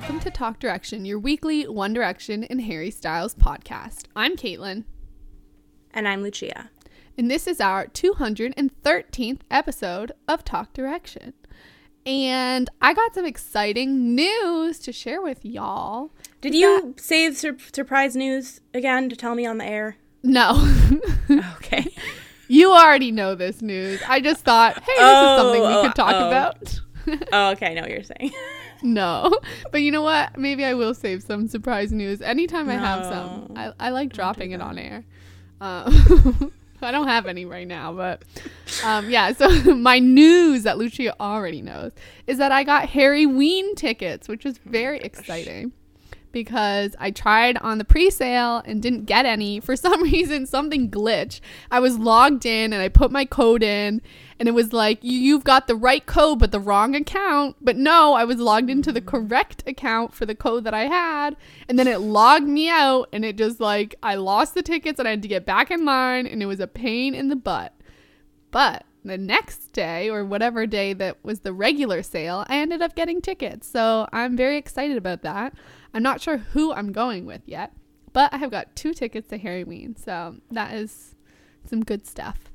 Welcome to Talk Direction, your weekly One Direction and Harry Styles podcast. I'm Caitlin, And I'm Lucia. and this is our 213th episode of Talk Direction. And I got some exciting news to share with y'all. Did you save sur- surprise news again to tell me on the air? No, Okay. you already know this news. I just thought, hey, this Oh, is something we oh, could talk oh. about. oh, okay. I know what you're saying. No, but you know what? Maybe I will save some surprise news anytime I have some. I, I like dropping it on air. Um, I don't have any right now, but um, yeah. So my news that Lucia already knows is that I got Harryween tickets, which is very exciting because I tried on the pre-sale and didn't get any. For some reason, something glitched. I was logged in and I put my code in and it was like, "You- you've got the right code but the wrong account. But no, I was logged into the correct account for the code that I had. And then it logged me out and it just like, I lost the tickets and I had to get back in line and it was a pain in the butt. But the next day, or whatever day that was the regular sale, I ended up getting tickets. So I'm very excited about that. I'm not sure who I'm going with yet, but I have got two tickets to Harryween. So that is some good stuff.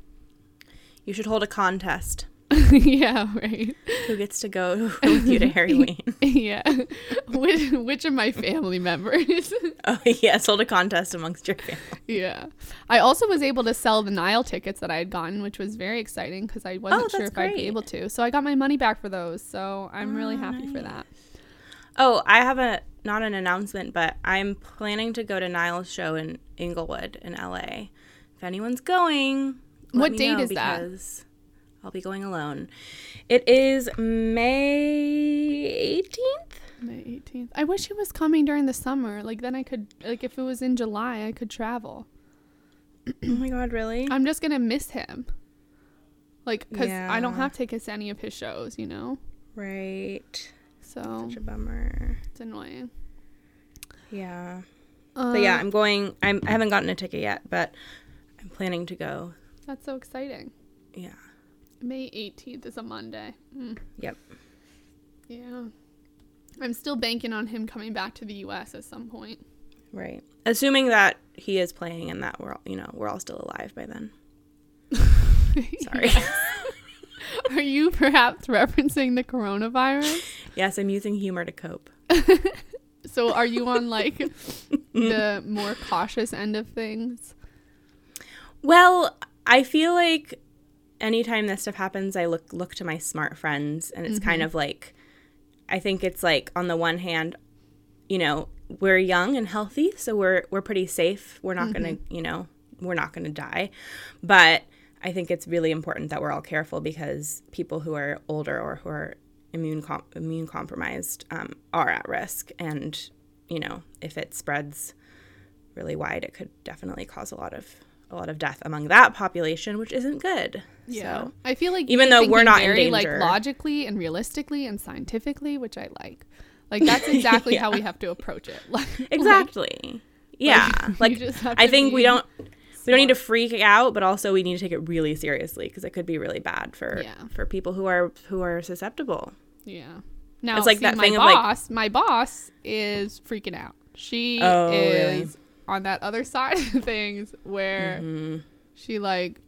You should hold a contest. yeah, right. Who gets to go with you to Harry Wayne? yeah. which, which of my family members? Oh, yes. Hold a contest amongst your family. yeah. I also was able to sell the Niall tickets that I had gotten, which was very exciting because I wasn't Oh, sure if I'd be able to. So I got my money back for those. So I'm really Oh, happy for that. Oh, I have a not an announcement, but I'm planning to go to Niall's show in Inglewood in LA. If anyone's going, What date is that? I'll be going alone. It is May 18th. May 18th. I wish he was coming during the summer. Like then I could like if it was in July, I could travel. Oh my god, really? I'm just going to miss him. Like cuz I don't have tickets to any of his shows, you know? Right. So Such a bummer. it's annoying. Yeah. Uh, But yeah, I'm going. I'm, I haven't gotten a ticket yet, but I'm planning to go. That's so exciting. Yeah. May 18th is a Monday. Mm, Yep. yeah. I'm still banking on him coming back to the US at some point. Right. Assuming that he is playing and that we're all, you know, we're all still alive by then. Sorry. Are you perhaps referencing the coronavirus? yes, I'm using humor to cope. So are you on like the more cautious end of things? Well, I feel like anytime this stuff happens, I look look to my smart friends, and it's kind of like, I think it's like on the one hand, you know, we're young and healthy, so we're we're pretty safe. We're not gonna, you know, we're not gonna die, but I think it's really important that we're all careful because people who are older or who are immune com- immune compromised um, are at risk, and you know, if it spreads really wide, it could definitely cause a lot of a lot of death among that population, which isn't good. So, I feel like Even though we're not in very like danger. logically and realistically and scientifically, which I like. Like that's exactly how we have to approach it. Like, exactly. yeah. you Like I think we don't we don't need to freak out, but also we need to take it really seriously because it could be really bad for Yeah. for people who are who are susceptible. Yeah. Now, It's like see, that my thing of, like- boss, my boss is freaking out. She Oh, is really? On that other side of things where Mm-hmm. she like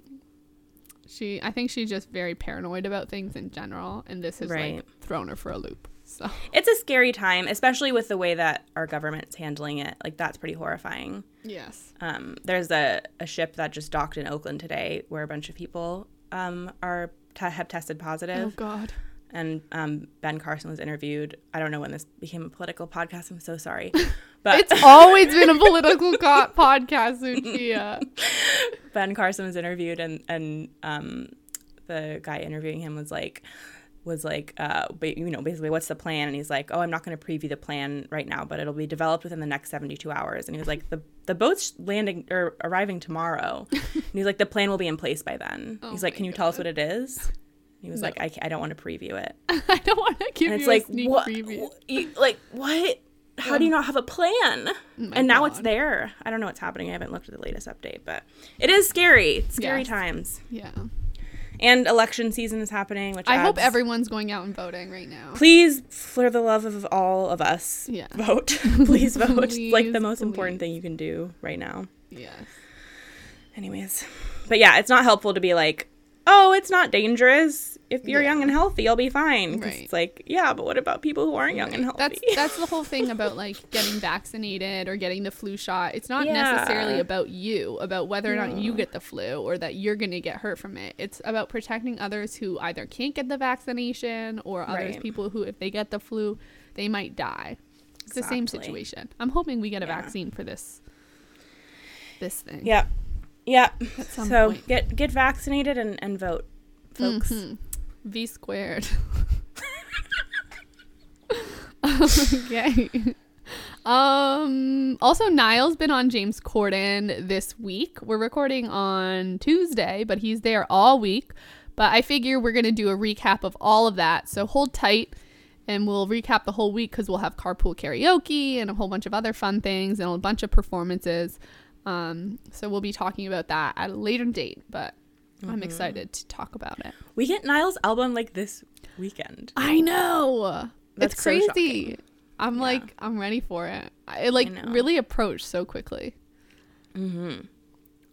she I think she's just very paranoid about things in general and this has Right. like thrown her for a loop. So It's a scary time, especially with the way that our government's handling it. Like that's pretty horrifying. yes. Um, there's a, a ship that just docked in Oakland today where a bunch of people um, are te- have tested positive. Oh god. And um, Ben Carson was interviewed. I don't know when this became a political podcast. I'm so sorry, but It's always been a political co- podcast, Lucia. Ben Carson was interviewed, and and um, the guy interviewing him was like, was like, uh, ba- you know, basically, what's the plan? And he's like, oh, I'm not going to preview the plan right now, but it'll be developed within the next 72 hours. And he was like, the the boat's landing or arriving tomorrow. and he's like, the plan will be in place by then. Oh he's like, can you tell us what it is? He was like, I, I don't want to preview it. I don't want to give And it's you like, a sneak what? preview. you- Like, what? How do you not have a plan? Oh and now it's there. I don't know what's happening. I haven't looked at the latest update, but it is scary. It's scary Yes. times. Yeah. And election season is happening, which I hope everyone's going out and voting right now. Please, for the love of all of us, Yeah. vote. please vote. it's like the Please, most important thing you can do right now. Yes. Anyways, but yeah, it's not helpful to be like, oh, it's not dangerous. If you're Yeah. young and healthy, you'll be fine. Right. It's like, yeah, but what about people who aren't young and healthy? That's that's the whole thing about like getting vaccinated or getting the flu shot. It's not Yeah. necessarily about you, about whether or not you get the flu or that you're going to get hurt from it. It's about protecting others who either can't get the vaccination or others Right. people who if they get the flu, they might die. It's the same situation. I'm hoping we get a Yeah. vaccine for this this thing. yeah, yeah. So point. get get vaccinated and, and vote, folks. Mhm. V squared. okay. Um also Niall's been on James Corden this week. We're recording on Tuesday, but he's there all week. But I figure we're going to do a recap of all of that. So hold tight and we'll recap the whole week cuz we'll have carpool karaoke and a whole bunch of other fun things and a bunch of performances. Um so we'll be talking about that at a later date, but I'm excited to talk about it. We get Niall's album like this weekend. I know. That's it's crazy. shocking. I'm like, I'm ready for it. It like really approached so quickly. Mm-hmm.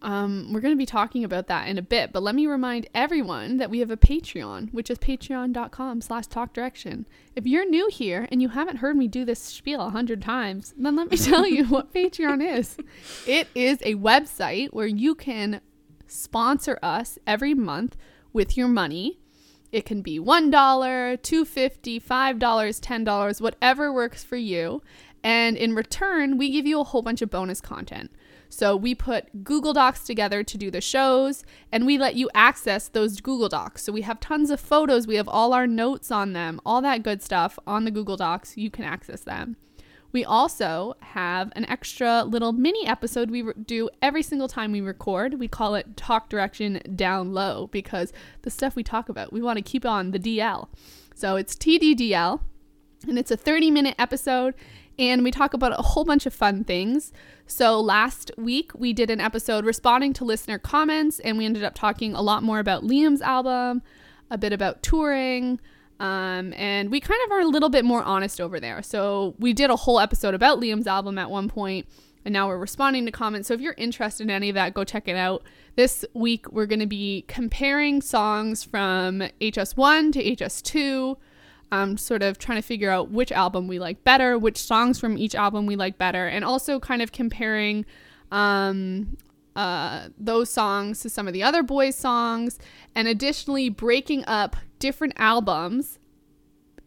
Um, we're going to be talking about that in a bit, but let me remind everyone that we have a Patreon, which is patreon.com slash talk direction. If you're new here and you haven't heard me do this spiel a hundred times, then let me tell you what Patreon is. It is a website where you can sponsor us every month with your money. It can be $1, $2.50, $5, $10, whatever works for you. And in return, we give you a whole bunch of bonus content. So we put Google Docs together to do the shows, and we let you access those Google Docs. So we have tons of photos, we have all our notes on them, all that good stuff on the Google Docs. You can access them. We also have an extra little mini episode we re- do every single time we record. We call it Talk Direction Down Low because the stuff we talk about, we want to keep on the DL. So it's TDDL, and it's a 30 minute episode, and we talk about a whole bunch of fun things. So last week we did an episode responding to listener comments, and we ended up talking a lot more about Liam's album, a bit about touring. Um, and we kind of are a little bit more honest over there. So we did a whole episode about Liam's album at one point, and now we're responding to comments. So if you're interested in any of that, go check it out. This week we're going to be comparing songs from HS1 to HS2, um, sort of trying to figure out which album we like better, which songs from each album we like better, and also kind of comparing um, uh, those songs to some of the other boys' songs, and additionally breaking up different albums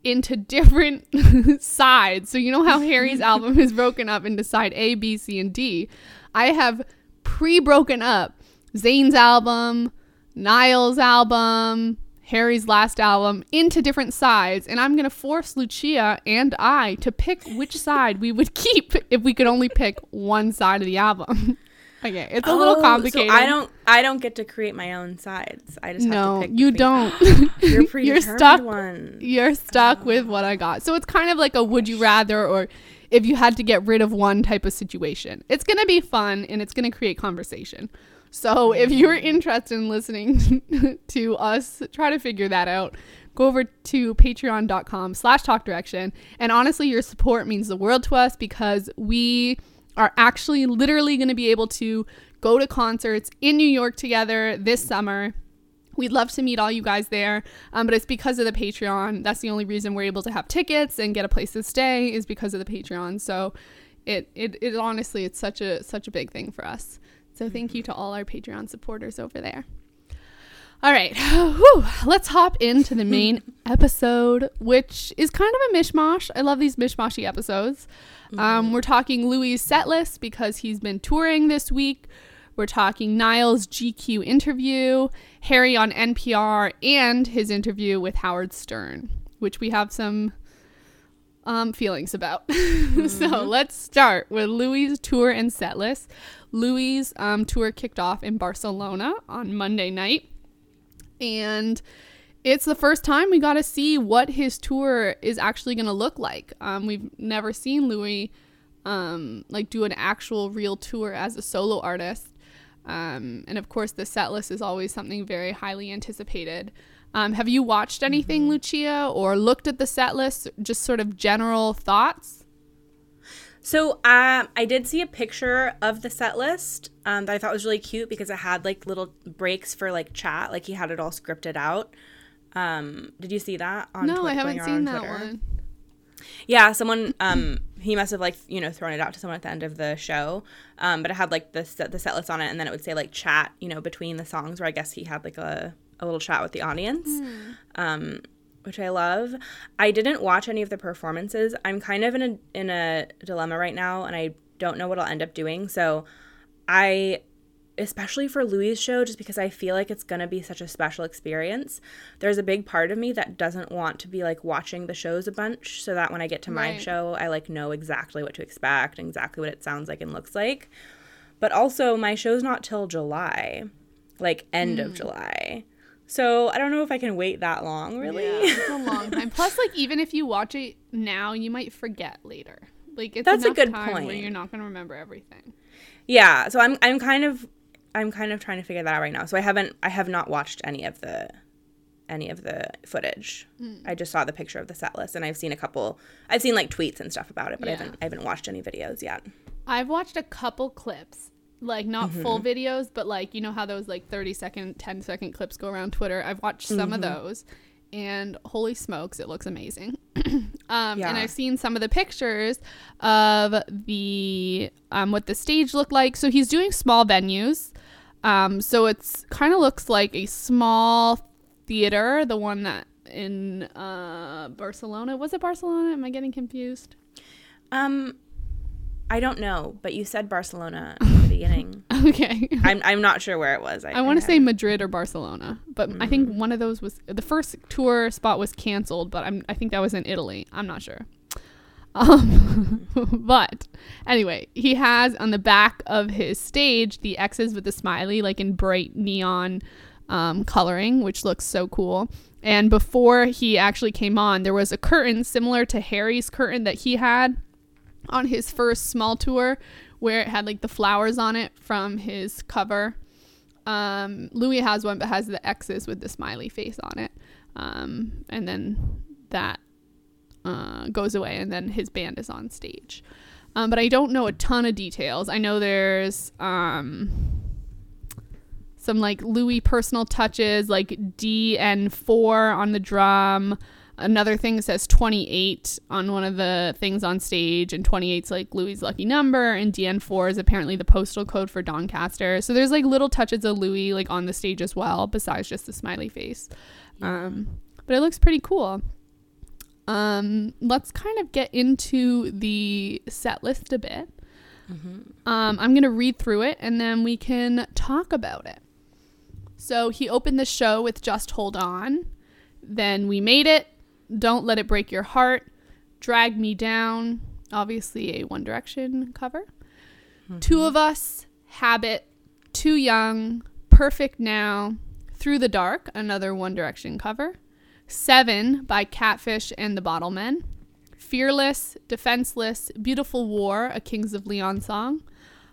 into different sides. So you know how Harry's album is broken up into side A, B, C, and D. I have pre-broken up Zayn's album, Niall's album, Harry's last album into different sides, and I'm gonna force Lucia and I to pick which side we would keep if we could only pick one side of the album. okay, it's a little Oh, complicated. So I don't I don't get to create my own sides. I just have No, to pick you don't. You're You're stuck. one. You're stuck with what I got. So it's kind of like a would you rather or if you had to get rid of one type of situation. It's going to be fun and it's going to create conversation. So if you're interested in listening to us try to figure that out, go over to patreon.com slash talk direction. And honestly, your support means the world to us because we are actually literally going to be able to go to concerts in New York together this summer. We'd love to meet all you guys there, um, but it's because of the Patreon. That's the only reason we're able to have tickets and get a place to stay is because of the Patreon. So, it it, it honestly it's such a such a big thing for us. So thank you to all our Patreon supporters over there. All right, Whew. let's hop into the main episode, which is kind of a mishmash. I love these mishmashy episodes. Um, we're talking Louis' set list because he's been touring this week. We're talking Niall's GQ interview, Harry on NPR, and his interview with Howard Stern, which we have some um, feelings about. so let's start with Louis' tour and set list. Louis' um, tour kicked off in Barcelona on Monday night. And it's the first time we got to see what his tour is actually going to look like. Um, we've never seen Louis um, like do an actual real tour as a solo artist. Um, and of course, the set list is always something very highly anticipated. Um, have you watched anything, Lucia, or looked at the set list? Just sort of general thoughts? So um, I did see a picture of the set list um, that I thought was really cute because it had like little breaks for like chat, like he had it all scripted out. Um, did you see that? On no, Twi- I haven't seen on that Twitter? one. Yeah, someone um he must have like you know thrown it out to someone at the end of the show. Um, but it had like the set, the set list on it, and then it would say like chat, you know, between the songs. Where I guess he had like a a little chat with the audience. Um, which I love. I didn't watch any of the performances. I'm kind of in a in a dilemma right now, and I don't know what I'll end up doing. So, I, especially for Louis' show, just because I feel like it's gonna be such a special experience. There's a big part of me that doesn't want to be like watching the shows a bunch, so that when I get to my Right. show, I like know exactly what to expect, exactly what it sounds like and looks like. But also, my show's not till July, like end of July. So I don't know if I can wait that long, really. Yeah, it's a long time. Plus, like even if you watch it now, you might forget later. Like it's That's a good point. you're not going to remember everything. Yeah, so I'm I'm kind of I'm kind of trying to figure that out right now. So I haven't I have not watched any of the any of the footage. Hmm. I just saw the picture of the set list and I've seen a couple I've seen like tweets and stuff about it, but I haven't I haven't watched any videos yet. I've watched a couple clips, like not Mm-hmm. full videos, but like you know how those like 30 second, 10 second clips go around Twitter. I've watched some Mm-hmm. of those, and holy smokes, it looks amazing. um, And I've seen some of the pictures of the um, what the stage looked like. So he's doing small venues. Um, so it's kind of looks like a small theater, the one that in uh, Barcelona. Was it Barcelona? Am I getting confused? Um I don't know, but you said Barcelona beginning. Okay. I'm I'm not sure where it was. I want to say Madrid or Barcelona, but I think one of those was the first tour spot was canceled, but I'm I think that was in Italy. I'm not sure. Um, but anyway, he has on the back of his stage the X's with the smiley, like in bright neon um, coloring, which looks so cool. And before he actually came on, there was a curtain similar to Harry's curtain that he had on his first small tour, where it had like the flowers on it from his cover. Um, Louis has one, but has the X's with the smiley face on it. Um, and then that uh, goes away, and then his band is on stage. Um, but I don't know a ton of details. I know there's um, some like Louis personal touches, like DN4 on the drum. Another thing says 28 on one of the things on stage, and 28's like Louis' lucky number, and DN4 is apparently the postal code for Doncaster. So there's like little touches of Louis like on the stage as well, besides just the smiley face. Um, but it looks pretty cool. Um, let's kind of get into the set list a bit. Um, I'm gonna read through it, and then we can talk about it. So he opened the show with Just Hold On. Then We Made It, Don't Let It Break Your Heart, Drag Me Down, obviously a One Direction cover. Mm-hmm. Two of Us, Habit, Too Young, Perfect Now, Through the Dark, another One Direction cover. Seven by Catfish and the Bottlemen. Fearless, Defenseless, Beautiful War, a Kings of Leon song.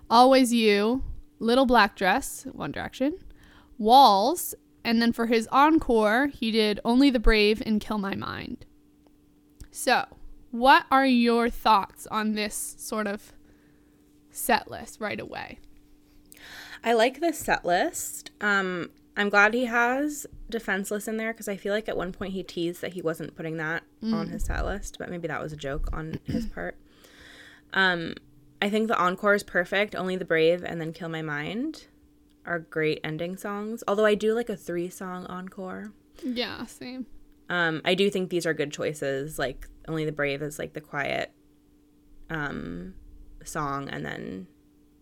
Always You, Little Black Dress, One Direction. Walls, and then for his encore, he did Only the Brave and Kill My Mind. So, what are your thoughts on this sort of set list right away? I like this set list. Um, I'm glad he has defenseless in there because I feel like at one point he teased that he wasn't putting that on his set list, but maybe that was a joke on his part. Um, I think the encore is perfect. Only the brave and then kill my mind are great ending songs. Although I do like a three song encore. Yeah, same. Um, I do think these are good choices. Like only the brave is like the quiet um, song, and then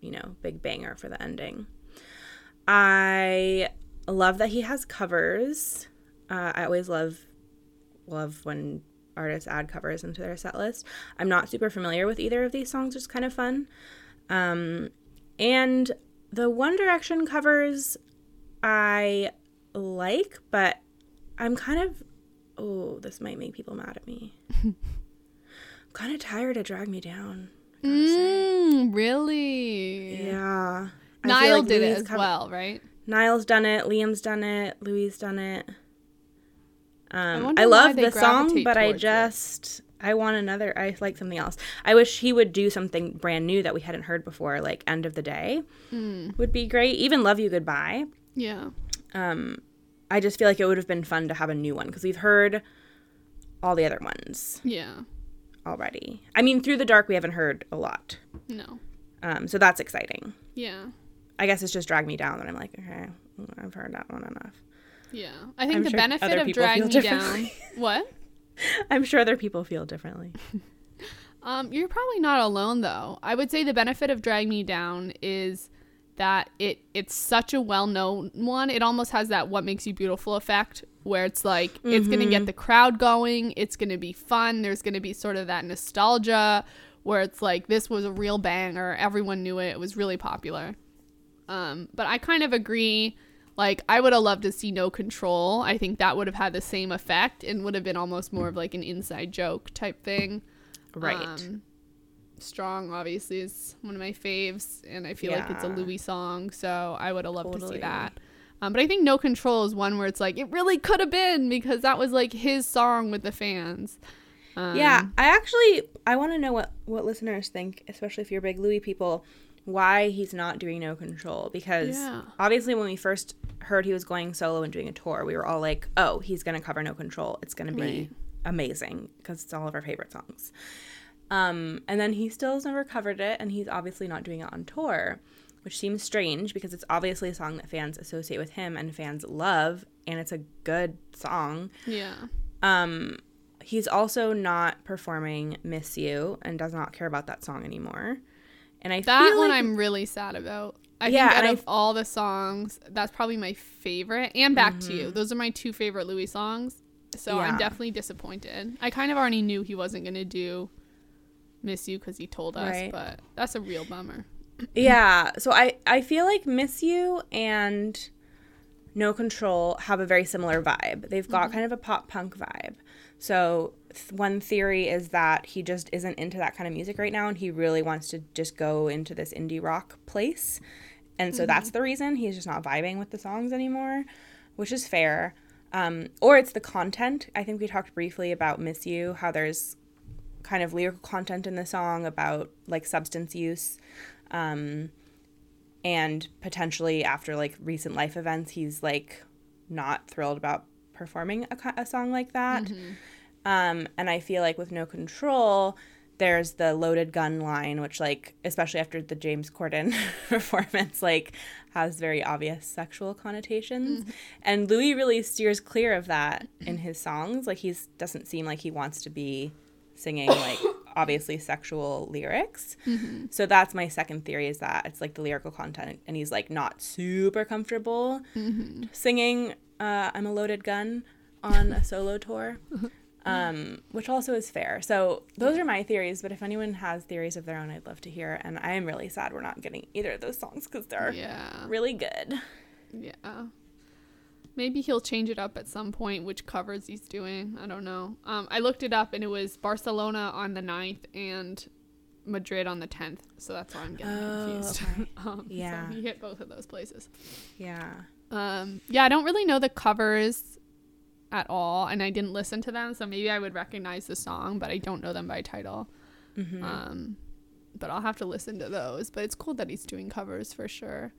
you know big banger for the ending. I love that he has covers. Uh, I always love love when artists add covers into their set list. I'm not super familiar with either of these songs, which is kind of fun. Um, and the One Direction covers I like, but I'm kind of oh, this might make people mad at me. I'm kind of tired of Drag Me Down. I. Mm, really? Yeah. I Niall like did Louis it as well, right? Niall's done it. Liam's done it. Louis done it. Um, wonder I, love the song, but I just I want another. I like something else. I wish he would do something brand new that we hadn't heard before, like "End of the Day" Hmm. would be great. Even "Love You Goodbye." Yeah. Um, I just feel like it would have been fun to have a new one because we've heard all the other ones Yeah. already. I mean, "Through the Dark" we haven't heard a lot, No. um, so that's exciting. Yeah. I guess it's just "Drag Me Down" that I'm like, okay, I've heard that one enough. Yeah. I think I'm the sure benefit of Drag Me Down. What? I'm sure other people feel differently. Um, you're probably not alone though. I would say the benefit of Drag Me Down is that it it's such a well known one. It almost has that what makes you beautiful effect where it's like it's gonna get the crowd going, it's gonna be fun, there's gonna be sort of that nostalgia where it's like this was a real banger, everyone knew it, it was really popular. Um, but I kind of agree. Like, I would have loved to see No Control. I think that would have had the same effect and would have been almost more of like an inside joke type thing. Right. Um, Strong, obviously, is one of my faves, and I feel like it's a Yeah. Louis song, so I would have loved to see that. Um, but I think No Control is one where it's like, it really could have been because that was like his song with the fans. Um, yeah, I actually I want to know what what listeners think, especially if you're big Louis people, why he's not doing no control because Yeah. obviously when we first heard he was going solo and doing a tour, we were all like, "Oh, he's going to cover no control. It's going to be Right. amazing because it's all of our favorite songs." Um, and then he still has never covered it and he's obviously not doing it on tour, which seems strange because it's obviously a song that fans associate with him and fans love and it's a good song. Yeah. Um, he's also not performing "Miss You" and does not care about that song anymore. And I That one like, I'm really sad about. I Yeah, think out of all the songs, that's probably my favorite. And Back to You. Those are my two favorite Louis songs. So I'm Mm-hmm. Definitely disappointed. I kind of already knew he wasn't going to do Miss You because he told us, Right. but that's a real bummer. yeah. So I I feel like "Miss You" and "No Control" have a very similar vibe. They've got Mm-hmm. kind of a pop punk vibe. So one theory is that he just isn't into that kind of music right now, and he really wants to just go into this indie rock place. And so that's the reason he's just not vibing with the songs anymore, which is fair. Um, or it's the content. I think we talked briefly about Miss You, how there's kind of lyrical content in the song about like substance use. Um, and potentially after like recent life events, he's like not thrilled about performing a, a song like that. Um, and I feel like with No Control, there's the loaded gun line, which like especially after the James Corden performance, like has very obvious sexual connotations. And Louis really steers clear of that in his songs. Like he doesn't seem like he wants to be singing like obviously sexual lyrics. So that's my second theory is that it's like the lyrical content and he's like not super comfortable singing uh, I'm a loaded gun on a solo tour. Um, which also is fair. So those are my theories, but if anyone has theories of their own, I'd love to hear. And I am really sad we're not getting either of those songs because they're Yeah. really good. Yeah. Maybe he'll change it up at some point, which covers he's doing. I don't know. Um, I looked it up and it was Barcelona on the 9th and Madrid on the 10th. So that's why I'm getting Oh, confused. okay. um, Yeah. So he hit both of those places. Yeah. Um, yeah, I don't really know the covers at all, and I didn't listen to them, so maybe I would recognize the song, but I don't know them by title. Mm-hmm. Um, but I'll have to listen to those. But it's cool that he's doing covers for sure.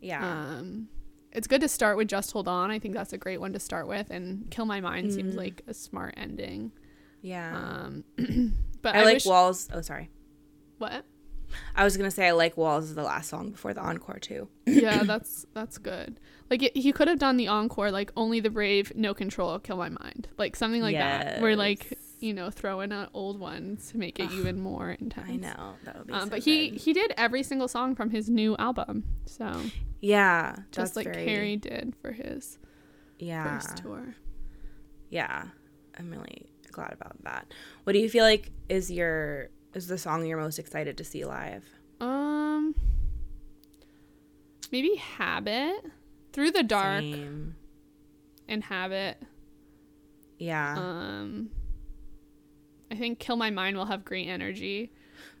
Yeah. Um, it's good to start with "Just Hold On." I think that's a great one to start with, and "Kill My Mind" seems Mm. like a smart ending. yeah. Um, but I, I, like wish, Walls. Oh, sorry. what? I was gonna say I like Walls is the last song before the encore too. yeah, that's that's good. Like it, he could have done the encore, like "Only the Brave, No Control, Kill My Mind," like something like that, where like you know, throw in an old one to make it even more intense. I know that would be. Um, so but he good. he did every single song from his new album, so yeah, just like very, Harry did for his yeah, first tour. yeah. I'm really glad about that. What do you feel like is your is the song you're most excited to see live? Um, maybe Habit, Through the Dark, Same. and Habit. Yeah. Um, I think Kill My Mind will have great energy.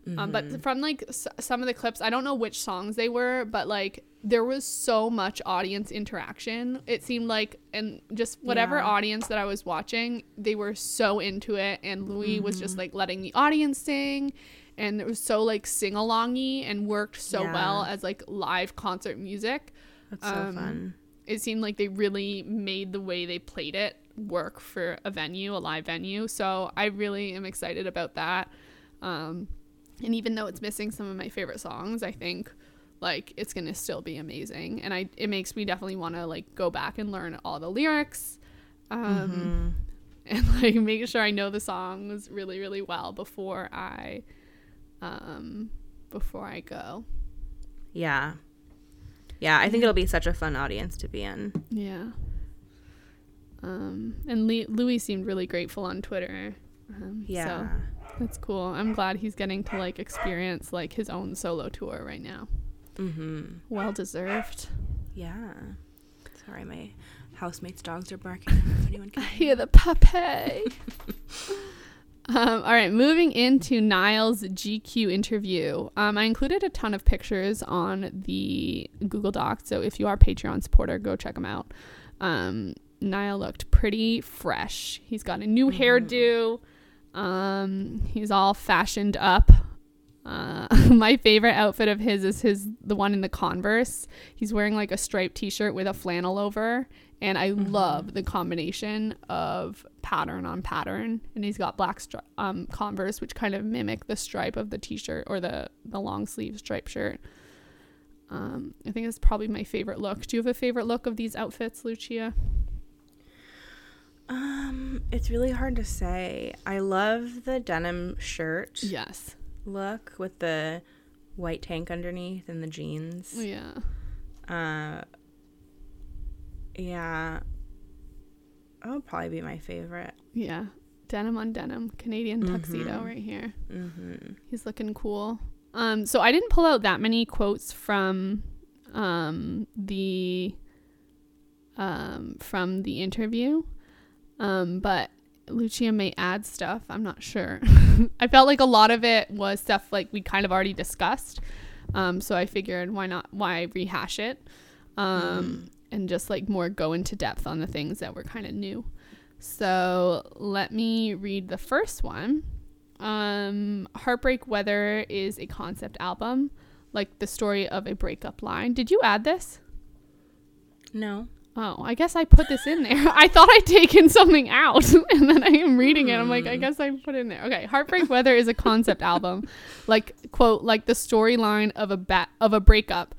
Um, Mm-hmm. but from like s- some of the clips, I don't know which songs they were, but like there was so much audience interaction. It seemed like, and just whatever Yeah. audience that I was watching, they were so into it. And Louis was Mm-hmm. just like letting the audience sing, and it was so like sing alongy and worked so Yeah. well as like live concert music. That's so um, fun. It seemed like they really made the way they played it work for a venue, a live venue. So I really am excited about that. Um, and even though it's missing some of my favorite songs, I think like it's gonna still be amazing. And I it makes me definitely want to like go back and learn all the lyrics, um, and like make sure I know the songs really really well before I, um, before I go. Yeah. Yeah, I think it'll be such a fun audience to be in. Yeah. Um, and Le- Louis seemed really grateful on Twitter. Um, Yeah. So that's cool. I'm glad he's getting to like experience like his own solo tour right now. Mhm. Well deserved. Yeah. Sorry, my housemate's dogs are barking. If anyone can Hear the puppy. um, all right, moving into Niall's GQ interview. Um, I included a ton of pictures on the Google Doc, so if you are a Patreon supporter, go check them out. Um, Niall looked pretty fresh. He's got a new hairdo. Um, he's all fashioned up. Uh, my favorite outfit of his is his the one in the Converse. He's wearing like a striped T-shirt with a flannel over, and I love the combination of pattern on pattern. And he's got black stri- um, Converse, which kind of mimic the stripe of the T-shirt or the the long sleeve striped shirt. Um, I think it's probably my favorite look. Do you have a favorite look of these outfits, Lucia? Um, it's really hard to say. I love the denim shirt Yes. Look with the white tank underneath and the jeans. Yeah. Uh, yeah. That would probably be my favorite. Yeah. Denim on denim, Canadian tuxedo right here. Mm-hmm. He's looking cool. Um, so I didn't pull out that many quotes from um, the um, from the interview, um, but Lucia may add stuff. I'm not sure. I felt like a lot of it was stuff like we kind of already discussed. Um, so I figured why not why rehash it um, and just like more go into depth on the things that were kind of new. So let me read the first one. Um, Heartbreak Weather is a concept album, like the story of a breakup line. Did you add this? No. Oh, I guess I put this in there. I thought I'd taken something out, and then I am reading it. I'm like, I guess I put it in there. Okay, Heartbreak Weather is a concept album, like quote, like the storyline of a bat of a breakup.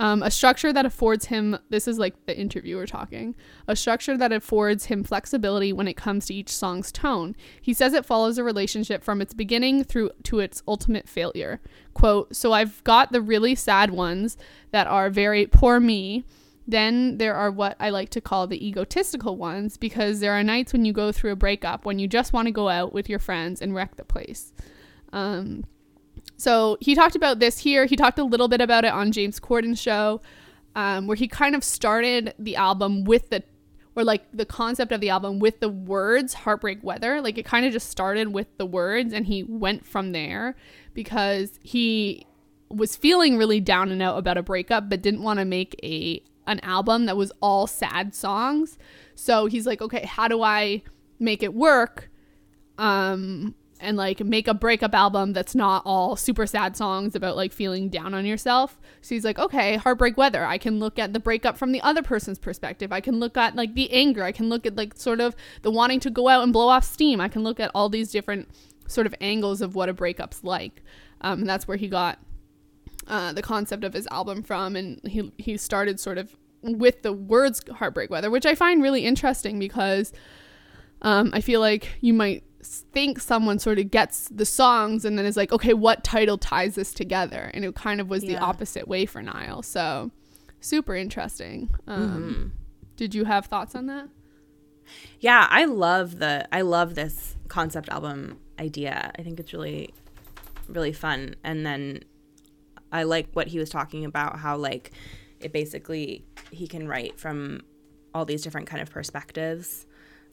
Um, a structure that affords him. This is like the interviewer talking. A structure that affords him flexibility when it comes to each song's tone. He says it follows a relationship from its beginning through to its ultimate failure. Quote. So I've got the really sad ones that are very poor me. Then there are what I like to call the egotistical ones because there are nights when you go through a breakup when you just want to go out with your friends and wreck the place. Um, so he talked about this here. He talked a little bit about it on James Corden's show, um, where he kind of started the album with the, or like the concept of the album with the words "Heartbreak Weather." Like it kind of just started with the words, and he went from there because he was feeling really down and out about a breakup, but didn't want to make a an album that was all sad songs. So he's like, okay, how do I make it work? Um, and like make a breakup album that's not all super sad songs about like feeling down on yourself. So he's like, okay, heartbreak weather. I can look at the breakup from the other person's perspective. I can look at like the anger. I can look at like sort of the wanting to go out and blow off steam. I can look at all these different sort of angles of what a breakup's like. Um, and that's where he got uh, the concept of his album from. And he, he started sort of with the words heartbreak weather, which I find really interesting because um, I feel like you might think someone sort of gets the songs and then is like, okay, what title ties this together? And it kind of was the opposite way for Niall. So super interesting. Um, Did you have thoughts on that? Yeah, I love the I love this concept album idea. I think it's really really fun. And then I like what he was talking about how like it basically he can write from all these different kind of perspectives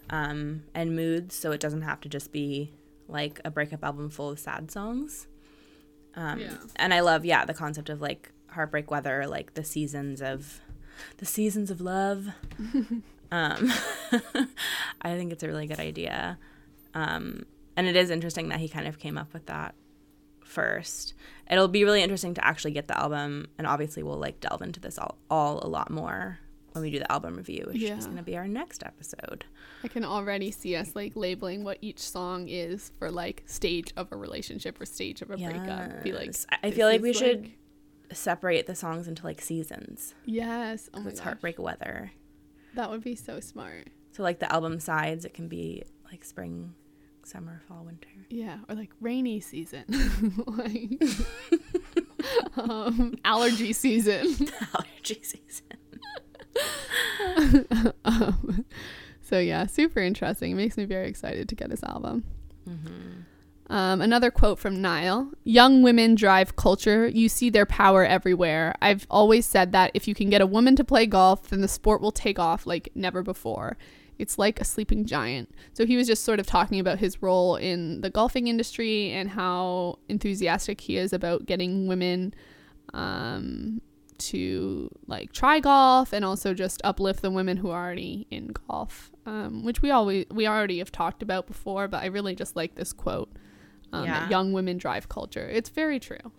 um, and moods, so it doesn't have to just be like a breakup album full of sad songs. Um, Yeah. And I love yeah the concept of like heartbreak weather, like the seasons of the seasons of love. Um, I think it's a really good idea. Um, and it is interesting that he kind of came up with that first. It'll be really interesting to actually get the album, and obviously we'll like delve into this all, all a lot more when we do the album review, which Yeah. is going to be our next episode. I can already see us like labeling what each song is for like stage of a relationship or stage of a breakup. Be like, I- feel like we should separate the songs into like seasons. Yes. Oh my It's gosh. heartbreak weather. That would be so smart. So like the album sides, it can be like spring, summer, fall, winter. Yeah, or like rainy season, like um, allergy season. Allergy season. um, so yeah, super interesting. It makes me very excited to get his album. Um, another quote from Niall Young women drive culture. You see their power everywhere. I've always said that if you can get a woman to play golf, then the sport will take off like never before. It's like a sleeping giant. So he was just sort of talking about his role in the golfing industry and how enthusiastic he is about getting women um, to like try golf and also just uplift the women who are already in golf, um, which we always we already have talked about before. But I really just like this quote um, Yeah. that young women drive culture. It's very true.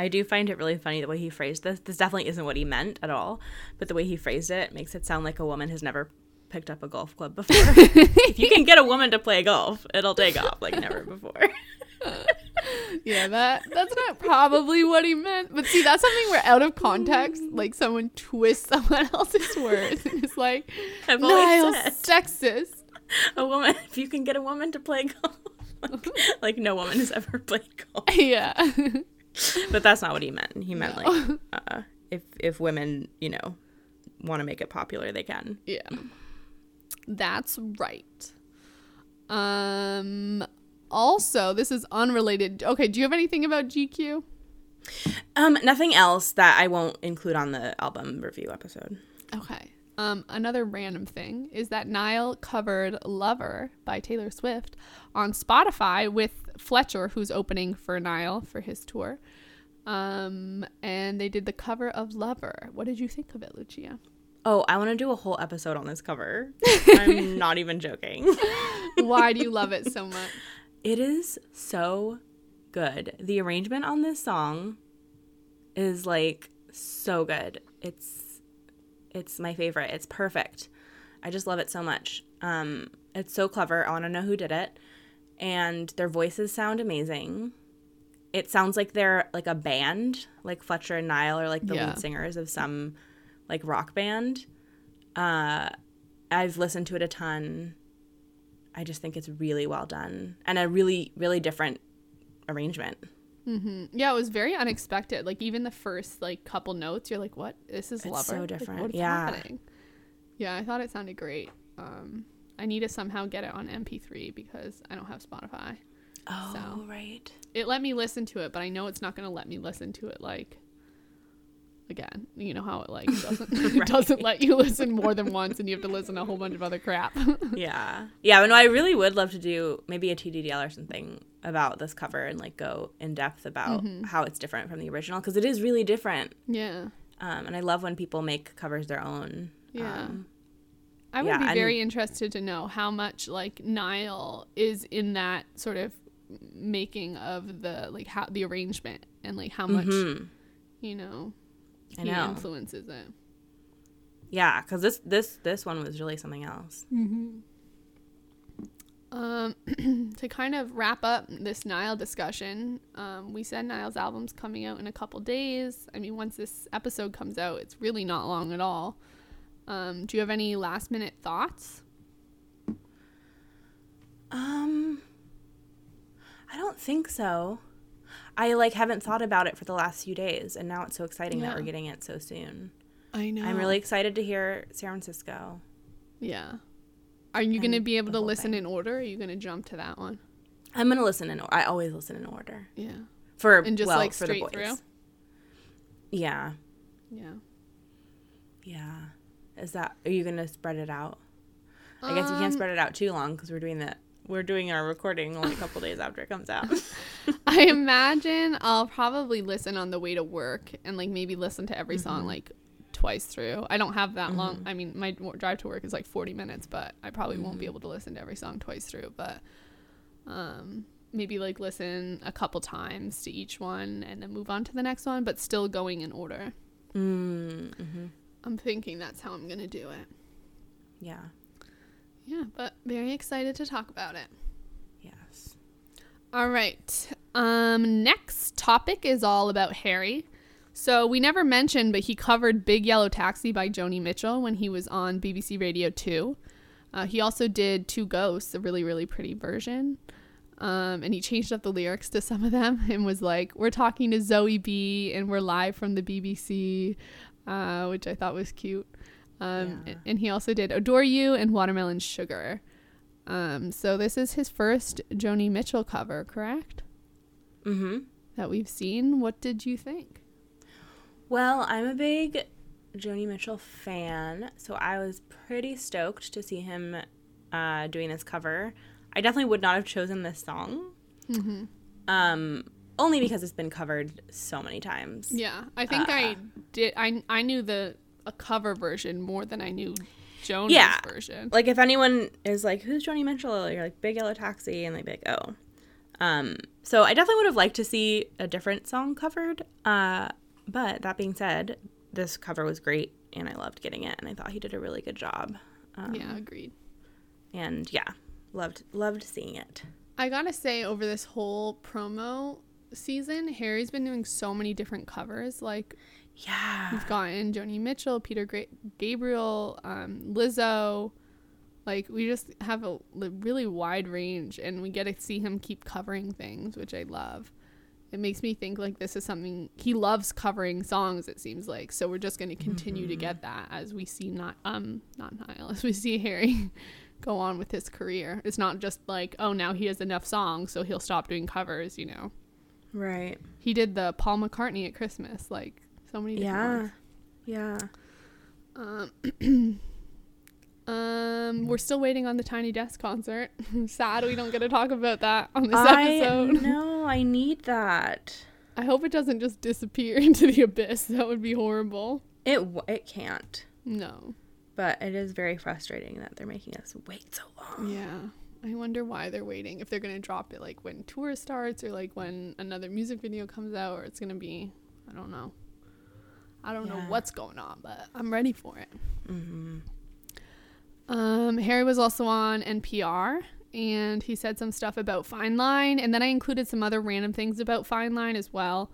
I do find it really funny the way he phrased this. This definitely isn't what he meant at all, but the way he phrased it makes it sound like a woman has never picked up a golf club before. if you can get a woman to play golf, it'll take off like never before. Yeah, that that's not probably what he meant. But see, that's something where out of context, like someone twists someone else's words and it's like I've Niall said sexist. a woman. If you can get a woman to play golf, like, like no woman has ever played golf. Yeah. But that's not what he meant. He meant No. like uh, if if women you know want to make it popular, they can. Yeah. That's right. Um also, this is unrelated. Okay, do you have anything about GQ? Um, nothing else that I won't include on the album review episode. Okay. Um, another random thing is that Niall covered Lover by Taylor Swift on Spotify with Fletcher, who's opening for Niall for his tour. Um, and they did the cover of Lover. What did you think of it, Lucia? Oh, I want to do a whole episode on this cover. I'm not even joking. Why do you love it so much? It is so good. The arrangement on this song is like so good. It's it's my favorite. It's perfect. I just love it so much. Um it's so clever. I want to know who did it. And their voices sound amazing. It sounds like they're like a band, like Fletcher and Niall are like the Yeah. lead singers of some like rock band. Uh I've listened to it a ton. I just think it's really well done and a really really different arrangement. Mm-hmm. Yeah, it was very unexpected. Like even the first like couple notes, you're like, "What? This is It's Lover." so Like, different. what's Yeah. happening? Yeah, I thought it sounded great. Um, I need to somehow get it on MP3 because I don't have Spotify. Oh, So. right. It let me listen to it, but I know it's not going to let me listen to it like again. You know how it like doesn't it doesn't let you listen more than once, and you have to listen to a whole bunch of other crap. Yeah. Yeah, no, I really would love to do maybe a TDDL or something about this cover and like go in depth about how it's different from the original because it is really different. yeah, Um, and I love when people make covers their own. yeah. Um, I would yeah, be and- very interested to know how much like Niall is in that sort of making of the like how the arrangement and like how much mhm. you know I he know. influences it. Yeah, because this this this one was really something else. Um, to kind of wrap up this Niall discussion, um, we said Niall's album's coming out in a couple days. I mean, once this episode comes out, it's really not long at all. Um, do you have any last minute thoughts? Um, I don't think so. I like haven't thought about it for the last few days, and now it's so exciting that we're getting it so soon. I know. I'm really excited to hear San Francisco. Yeah. Are you going to be able to listen thing. in order? Or are you going to jump to that one? I'm gonna listen in. I always listen in order Yeah. for And just, well, like, for straight the boys. through? Yeah, Yeah. yeah. Is that? Are you gonna spread it out? I guess you can't Um, spread it out too long because we're doing that. We're doing our recording only a couple days after it comes out. I imagine I'll probably listen on the way to work and like maybe listen to every song like twice through. I don't have that long. I mean, my drive to work is like 40 minutes, but I probably won't be able to listen to every song twice through, but um maybe like listen a couple times to each one and then move on to the next one, but still going in order. mm-hmm. I'm thinking that's how I'm going to do it. Yeah. Yeah, but very excited to talk about it. Yes. All right. Um, next topic is all about Harry. So we never mentioned, but he covered Big Yellow Taxi by Joni Mitchell when he was on BBC Radio 2. Uh, he also did Two Ghosts, a really, really pretty version. Um, and he changed up the lyrics to some of them and was like, We're talking to Zoe B, and we're live from the BBC, uh, which I thought was cute. Um, Yeah. And he also did Adore You and Watermelon Sugar. Um, so this is his first Joni Mitchell cover, correct? Mm-hmm. That we've seen. What did you think? Well, I'm a big Joni Mitchell fan, so I was pretty stoked to see him uh, doing this cover. I definitely would not have chosen this song, Mm-hmm. um, only because it's been covered so many times. Yeah, I think Uh, I did. I I knew the a cover version more than I knew Joni's Yeah. version. Like if anyone is like, "Who's Joni Mitchell?" You're like, "Big Yellow Taxi," and they'd be like, "Oh." Um, so I definitely would have liked to see a different song covered. Uh, but that being said, this cover was great, and I loved getting it, and I thought he did a really good job. Um, yeah, agreed. and yeah, loved loved seeing it. I gotta say, over this whole promo season, Harry's been doing so many different covers. Like Yeah, we've gotten Joni Mitchell, Peter Gra- Gabriel, um, Lizzo. Like we just have a really wide range, and we get to see him keep covering things, which I love. It makes me think like this is something he loves covering songs. It seems like so we're just going to continue to get that as we see not um not Niall as we see Harry go on with his career. It's not just like oh now he has enough songs so he'll stop doing covers. You know right. he did the Paul McCartney at Christmas like so many different Yeah, ones. yeah. Um, um, we're still waiting on the Tiny Desk concert. Sad we don't get to talk about that on this I episode. No, I need that. I hope it doesn't just disappear into the abyss. That would be horrible. It w- it can't. No. But it is very frustrating that they're making us wait so long. Yeah. I wonder why they're waiting. If they're going to drop it like when tour starts or like when another music video comes out or it's going to be, I don't know. I don't know what's going on, but I'm ready for it. Mm-hmm. Um, Harry was also on NPR and he said some stuff about Fine Line. And then I included some other random things about Fine Line as well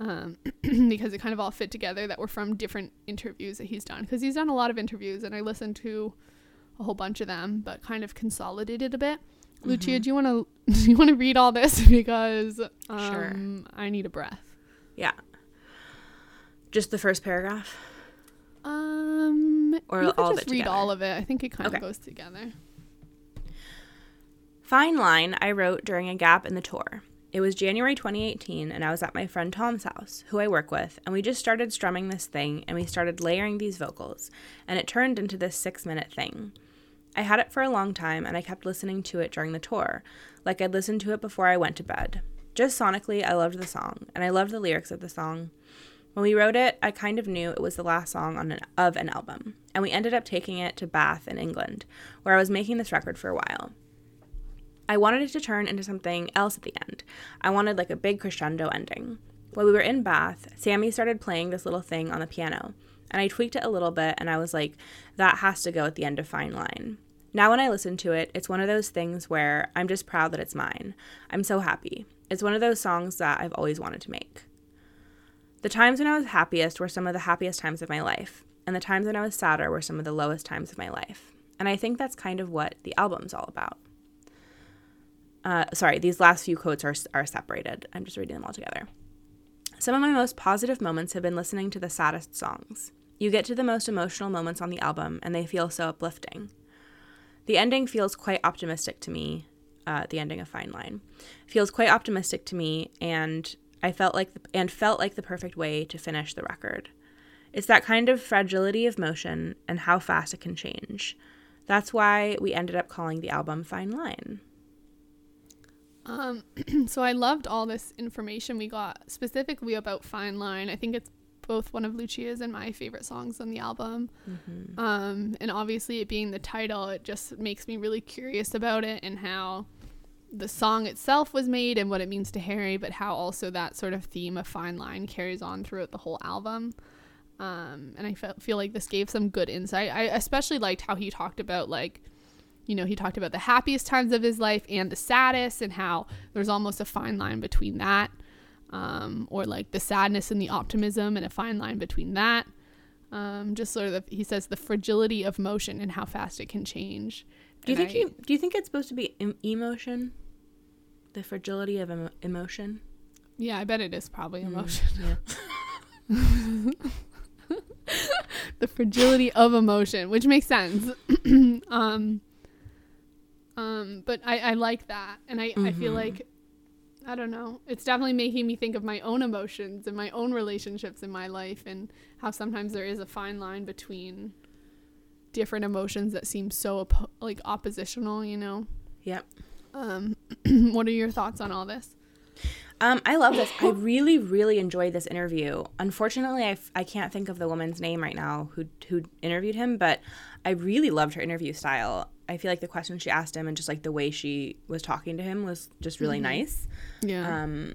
um, because it kind of all fit together that were from different interviews that he's done. Because he's done a lot of interviews and I listened to a whole bunch of them, but kind of consolidated a bit. Lucia, do you want to do you want to read all this because um, Sure. I need a breath. Yeah. Just the first paragraph. Um, Or you all of just it read together? all of it. I think it kind Okay. of goes together. Fine Line I wrote during a gap in the tour. It was January 2018, and I was at my friend Tom's house, who I work with, and we just started strumming this thing, and we started layering these vocals, and it turned into this six minute thing. I had it for a long time, and I kept listening to it during the tour, like I'd listened to it before I went to bed. Just sonically, I loved the song, and I loved the lyrics of the song. When we wrote it, I kind of knew it was the last song on an, of an album, and we ended up taking it to Bath in England, where I was making this record for a while. I wanted it to turn into something else at the end. I wanted like a big crescendo ending. While we were in Bath, Sammy started playing this little thing on the piano, and I tweaked it a little bit, and I was like, that has to go at the end of Fine Line. Now, when I listen to it, it's one of those things where I'm just proud that it's mine. I'm so happy. It's one of those songs that I've always wanted to make. The times when I was happiest were some of the happiest times of my life, and the times when I was sadder were some of the lowest times of my life. And I think that's kind of what the album's all about. uh, sorry, these last few quotes are, are separated. I'm just reading them all together. Some of my most positive moments have been listening to the saddest songs. You get to the most emotional moments on the album, and they feel so uplifting. The ending feels quite optimistic to me. Uh, the ending of Fine Line feels quite optimistic to me, and I felt like the, and felt like the perfect way to finish the record. It's that kind of fragility of motion and how fast it can change. That's why we ended up calling the album Fine Line. Um, so I loved all this information we got specifically about Fine Line. I think it's both one of Lucia's and my favorite songs on the album. Um, and obviously, it being the title, it just makes me really curious about it and how the song itself was made and what it means to Harry, but how also that sort of theme of Fine Line carries on throughout the whole album. Um, and I felt feel like this gave some good insight. I especially liked how he talked about like you know, he talked about the happiest times of his life and the saddest, and how there's almost a fine line between that, um, or like the sadness and the optimism, and a fine line between that. Um, just sort of, the, he says, the fragility of motion and how fast it can change. Do you think I- you, do you think it's supposed to be em- emotion? The fragility of emo- emotion? Yeah, I bet it is probably Mm. emotion. Yeah. the fragility of emotion, which makes sense. um, um, but I, I like that, and I, I feel Mhm. like I don't know. It's definitely making me think of my own emotions and my own relationships in my life, and how sometimes there is a fine line between different emotions that seem so oppo- like oppositional. You know. Yep. Um, what are your thoughts on all this? Um, I love this. I really, really enjoyed this interview. Unfortunately, I, f- I can't think of the woman's name right now who who interviewed him, but I really loved her interview style. I feel like the questions she asked him and just like the way she was talking to him was just really nice. Yeah. Um,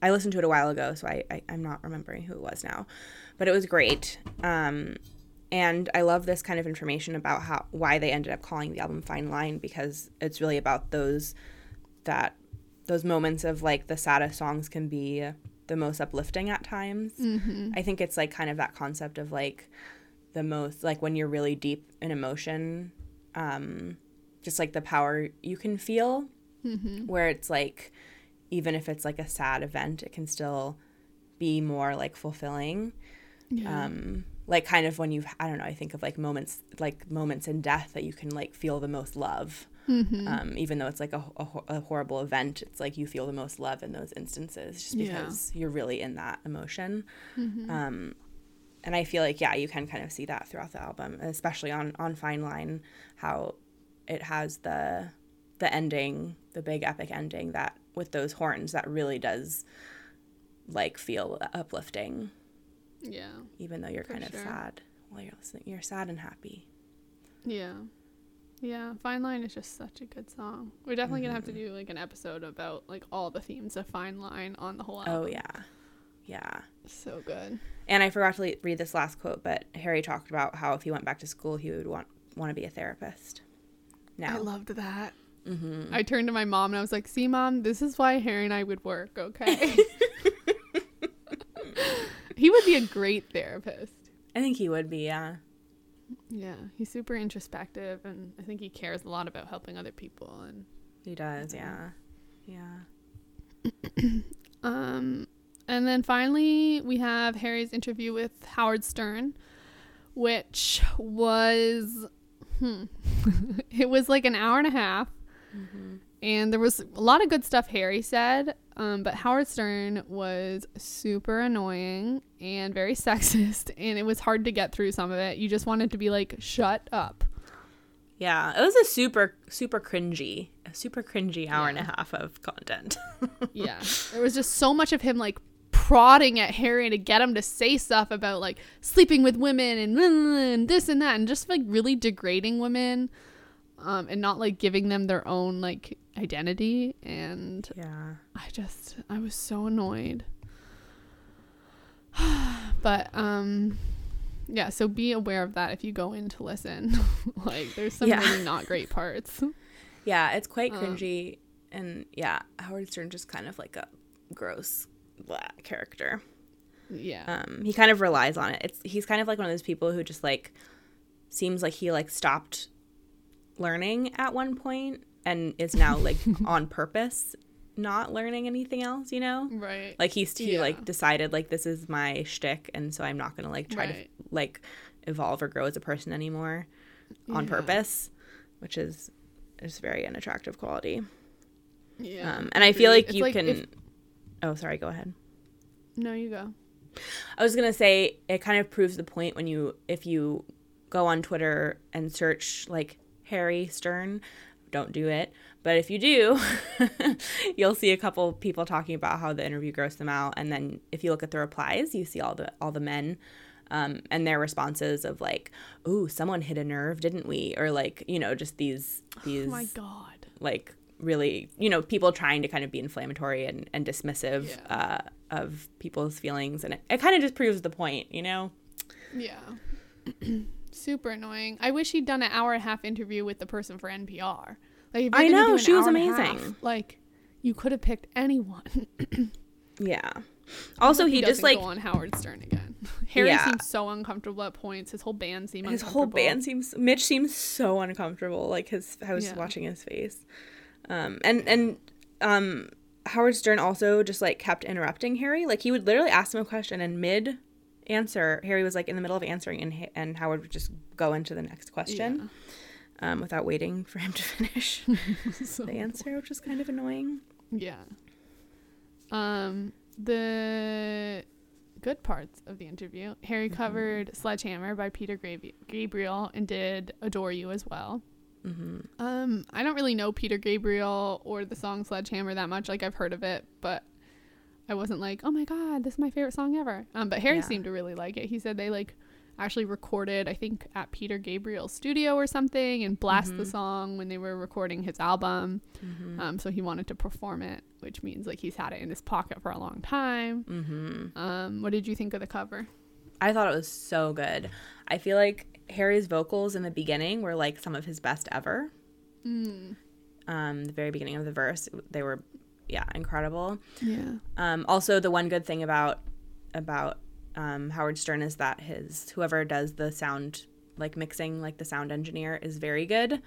I listened to it a while ago, so I, I I'm not remembering who it was now, but it was great. Um, and I love this kind of information about how why they ended up calling the album Fine Line because it's really about those that those moments of like the saddest songs can be the most uplifting at times. mm-hmm. I think it's like kind of that concept of like the most like when you're really deep in emotion, um, just like the power you can feel, Mm-hmm. where it's like even if it's like a sad event, it can still be more like fulfilling. Yeah. Um, like kind of when you've I don't know, I think of like moments like moments in death that you can like feel the most love. mm-hmm. Um, even though it's like a, a, a horrible event, it's like you feel the most love in those instances just Yeah. because you're really in that emotion. Mhm. Um, and I feel like yeah, you can kind of see that throughout the album, especially on on Fine Line, how it has the the ending, the big epic ending that with those horns that really does like feel uplifting, yeah. even though you're kind of sure. sad. while you're listening, you're sad and happy. Yeah. Yeah, Fine Line is just such a good song. We're definitely gonna have to Mm-hmm. do like an episode about like all the themes of Fine Line on the whole album. Oh yeah, yeah. So good. And I forgot to le- read this last quote, but Harry talked about how if he went back to school, he would want want to be a therapist. Now, I loved that. mm-hmm. I turned to my mom and I was like, "See, mom, this is why Harry and I would work, okay?" he would be a great therapist. I think he would be. Yeah, Yeah, he's super introspective, and I think he cares a lot about helping other people. And he does. Yeah, yeah. um, and then finally we have Harry's interview with Howard Stern, which was, hmm, it was like an hour and a half, and there was a lot of good stuff Harry said. Um, but Howard Stern was super annoying and very sexist, and it was hard to get through some of it. You just wanted to be like, "Shut up." Yeah, it was a super, super cringy, a super cringy hour and a half of content. Yeah. There was just so much of him like prodding at Harry to get him to say stuff about like sleeping with women and, and this and that and just like really degrading women um, and not like giving them their own like identity. And yeah, I just, I was so annoyed. but, um, yeah, so be aware of that if you go in to listen. like, there's some Yeah. really not great parts. yeah, it's quite Um, cringy, and yeah, Howard Stern just kind of like a gross blah, character. yeah. Um, he kind of relies on it. It's he's kind of like one of those people who just like seems like he like stopped learning at one point and is now like on purpose not learning anything else, you know? Right. Like he's he Yeah. like decided like this is my shtick, and so I'm not gonna like try Right. to like evolve or grow as a person anymore on Yeah. purpose, which is is very unattractive quality. yeah. Um, and I feel like It's you like can. if- oh, sorry. Go ahead. no, you go. I was gonna say it kind of proves the point when you if you go on Twitter and search like Harry Stern, don't do it. But if you do, you'll see a couple people talking about how the interview grossed them out, and then if you look at the replies, you see all the all the men. Um, and their responses of like, "Ooh, someone hit a nerve, didn't we?" Or like, you know, just these these Oh my god. like really you know people trying to kind of be inflammatory and, and dismissive Yeah. uh, of people's feelings and it, it kind of just proves the point you know Yeah. Super annoying. I wish he'd done an hour and a half interview with the person for NPR. Like, I know, she was hour and a half, amazing. like, you could have picked anyone. yeah also Hope he, just like go on Howard Stern again. Harry Yeah. seems so uncomfortable at points. His whole band seemed his whole band seems mitch seems so uncomfortable like his i was Yeah. watching his face um and and um howard stern also just like kept interrupting harry like he would literally ask him a question and mid answer harry was like in the middle of answering and and howard would just go into the next question um without waiting for him to finish So- the answer which was kind of annoying Yeah. Um, the good parts of the interview. Harry Mm-hmm. covered "Sledgehammer" by Peter Gabriel, Gabriel and did "Adore You" as well. mm-hmm. Um, I don't really know Peter Gabriel or the song "Sledgehammer" that much. Like I've heard of it, but I wasn't like, "Oh my god, this is my favorite song ever." Um, but Harry Yeah. seemed to really like it. He said they like actually recorded, I think, at Peter Gabriel's studio or something, and blast Mm-hmm. the song when they were recording his album. Um, so he wanted to perform it, which means like he's had it in his pocket for a long time. Mm-hmm. Um, what did you think of the cover? I thought it was so good. I feel like Harry's vocals in the beginning were like some of his best ever. Mm. Um, the very beginning of the verse, they were, yeah, incredible. Yeah. Um, also, the one good thing about about um, Howard Stern is that his whoever does the sound like mixing, like the sound engineer, is very good.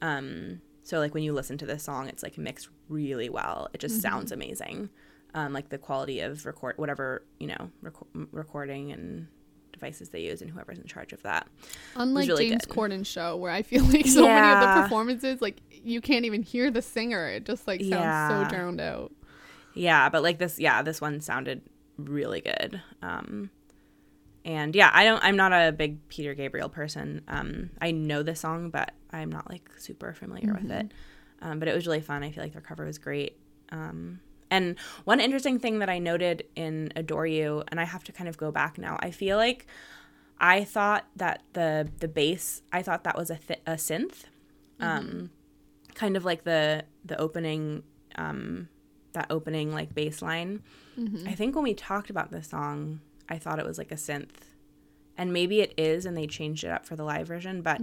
Um, so like when you listen to this song, it's like mixed really well. It just sounds amazing. Um, like the quality of record, whatever you know, reco- recording and devices they use, and whoever's in charge of that. Unlike really James good. Corden's show, where I feel like so many of the performances, like you can't even hear the singer. It just like sounds Yeah. so drowned out. Yeah, but like this, yeah, this one sounded really good. Um, and yeah, I don't, I'm not a big Peter Gabriel person. Um, I know the song, but I'm not like super familiar with it. Um, but it was really fun. I feel like their cover was great. Um, and one interesting thing that I noted in Adore You, and I have to kind of go back now. I feel like I thought that the the bass, I thought that was a, th- a synth, um, kind of like the the opening, um, that opening like bass line. I think when we talked about the song, I thought it was like a synth, and maybe it is, and they changed it up for the live version. But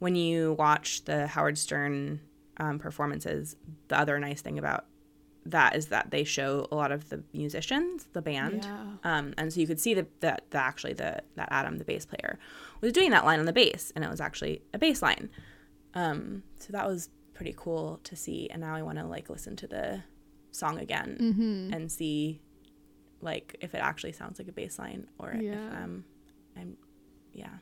when you watch the Howard Stern um, performances, the other nice thing about that is that they show a lot of the musicians, the band, Yeah. um, and so you could see that the, the actually the that Adam, the bass player, was doing that line on the bass, and it was actually a bass line. Um, so that was pretty cool to see, and now I want to like listen to the song again Mm-hmm. and see like if it actually sounds like a bass line or if Yeah. um, I'm yeah.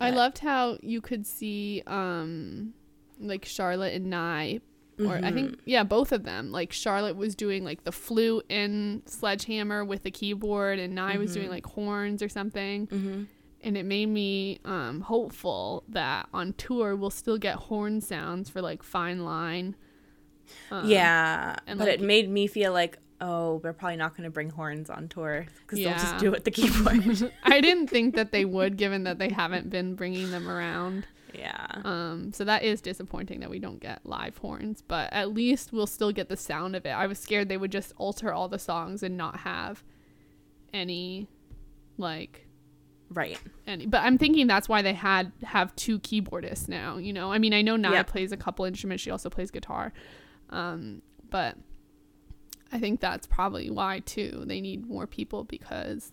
I loved how you could see um like Charlotte and Nye or I think yeah, both of them. Like Charlotte was doing like the flute in Sledgehammer with the keyboard and Nye was doing like horns or something. Mm-hmm. And it made me um hopeful that on tour we'll still get horn sounds for like Fine Line. Um, yeah, and, but like- it made me feel like oh, they're probably not going to bring horns on tour because they'll just do it the keyboard. I didn't think that they would given that they haven't been bringing them around. yeah, Um, so that is disappointing that we don't get live horns, but at least we'll still get the sound of it. I was scared they would just alter all the songs and not have any like right. any but I'm thinking that's why they had have two keyboardists now, you know. I mean, I know Nia Yep. plays a couple instruments, she also plays guitar. Um, but I think that's probably why too. They need more people because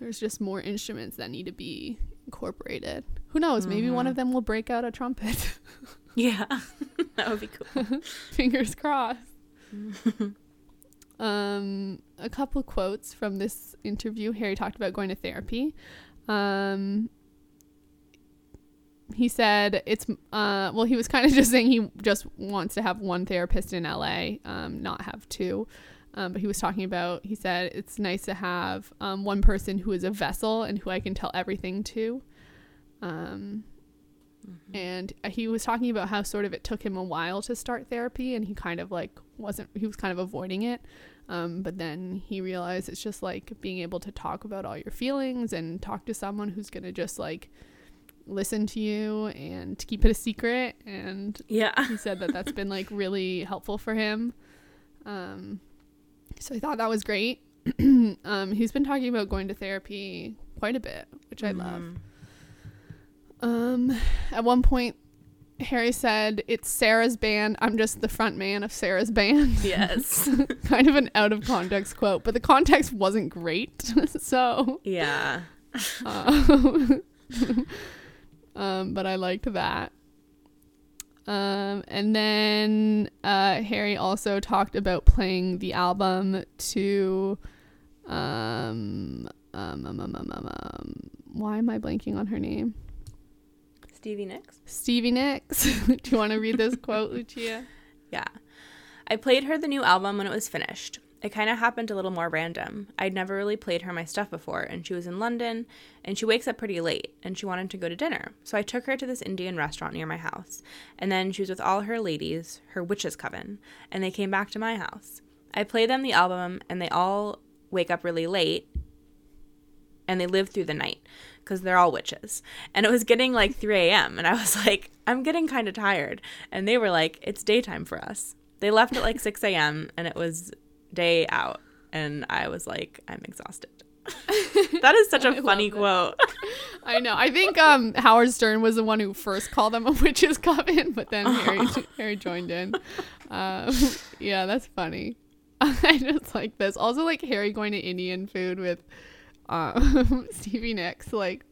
there's just more instruments that need to be incorporated. Who knows? Maybe one of them will break out a trumpet. Yeah. that would be cool. Fingers crossed. Um, a couple quotes from this interview. Harry talked about going to therapy. Um, he said it's uh well he was kind of just saying he just wants to have one therapist in LA um not have two um but he was talking about he said it's nice to have um one person who is a vessel and who I can tell everything to um and he was talking about how sort of it took him a while to start therapy and he kind of like wasn't he was kind of avoiding it. Um, but then he realized it's just like being able to talk about all your feelings and talk to someone who's gonna just like listen to you and to keep it a secret. And Yeah. he said that that's been like really helpful for him. Um, so i thought that was great. Um, he's been talking about going to therapy quite a bit which i love. Mhm. um, at one point, Harry said, "It's Sarah's band. I'm just the front man of Sarah's band." Yes. kind of an out of context quote, but the context wasn't great. so, yeah. um, um, but I liked that. Um, and then uh, Harry also talked about playing the album to, um, um, um, um, um, um, um, why am I blanking on her name? Stevie Nicks? Stevie Nicks. Do you want to read this quote, Lucia? Yeah. I played her the new album when it was finished. It kind of happened a little more random. I'd never really played her my stuff before, and she was in London, and she wakes up pretty late, and she wanted to go to dinner. So I took her to this Indian restaurant near my house. And then she was with all her ladies, her witches' coven, and they came back to my house. I played them the album, and they all wake up really late, and they live through the night because they're all witches. And it was getting like 3 a.m. And I was like, I'm getting kind of tired. And they were like, it's daytime for us. They left at like 6 a.m. and it was day out. And I was like, I'm exhausted. that is such a funny quote. I know. I think um, Howard Stern was the one who first called them a witch's coven, but then Harry, Harry joined in. Um, yeah, that's funny. I just like this. Also, like Harry going to Indian food with um, Stevie Nicks, like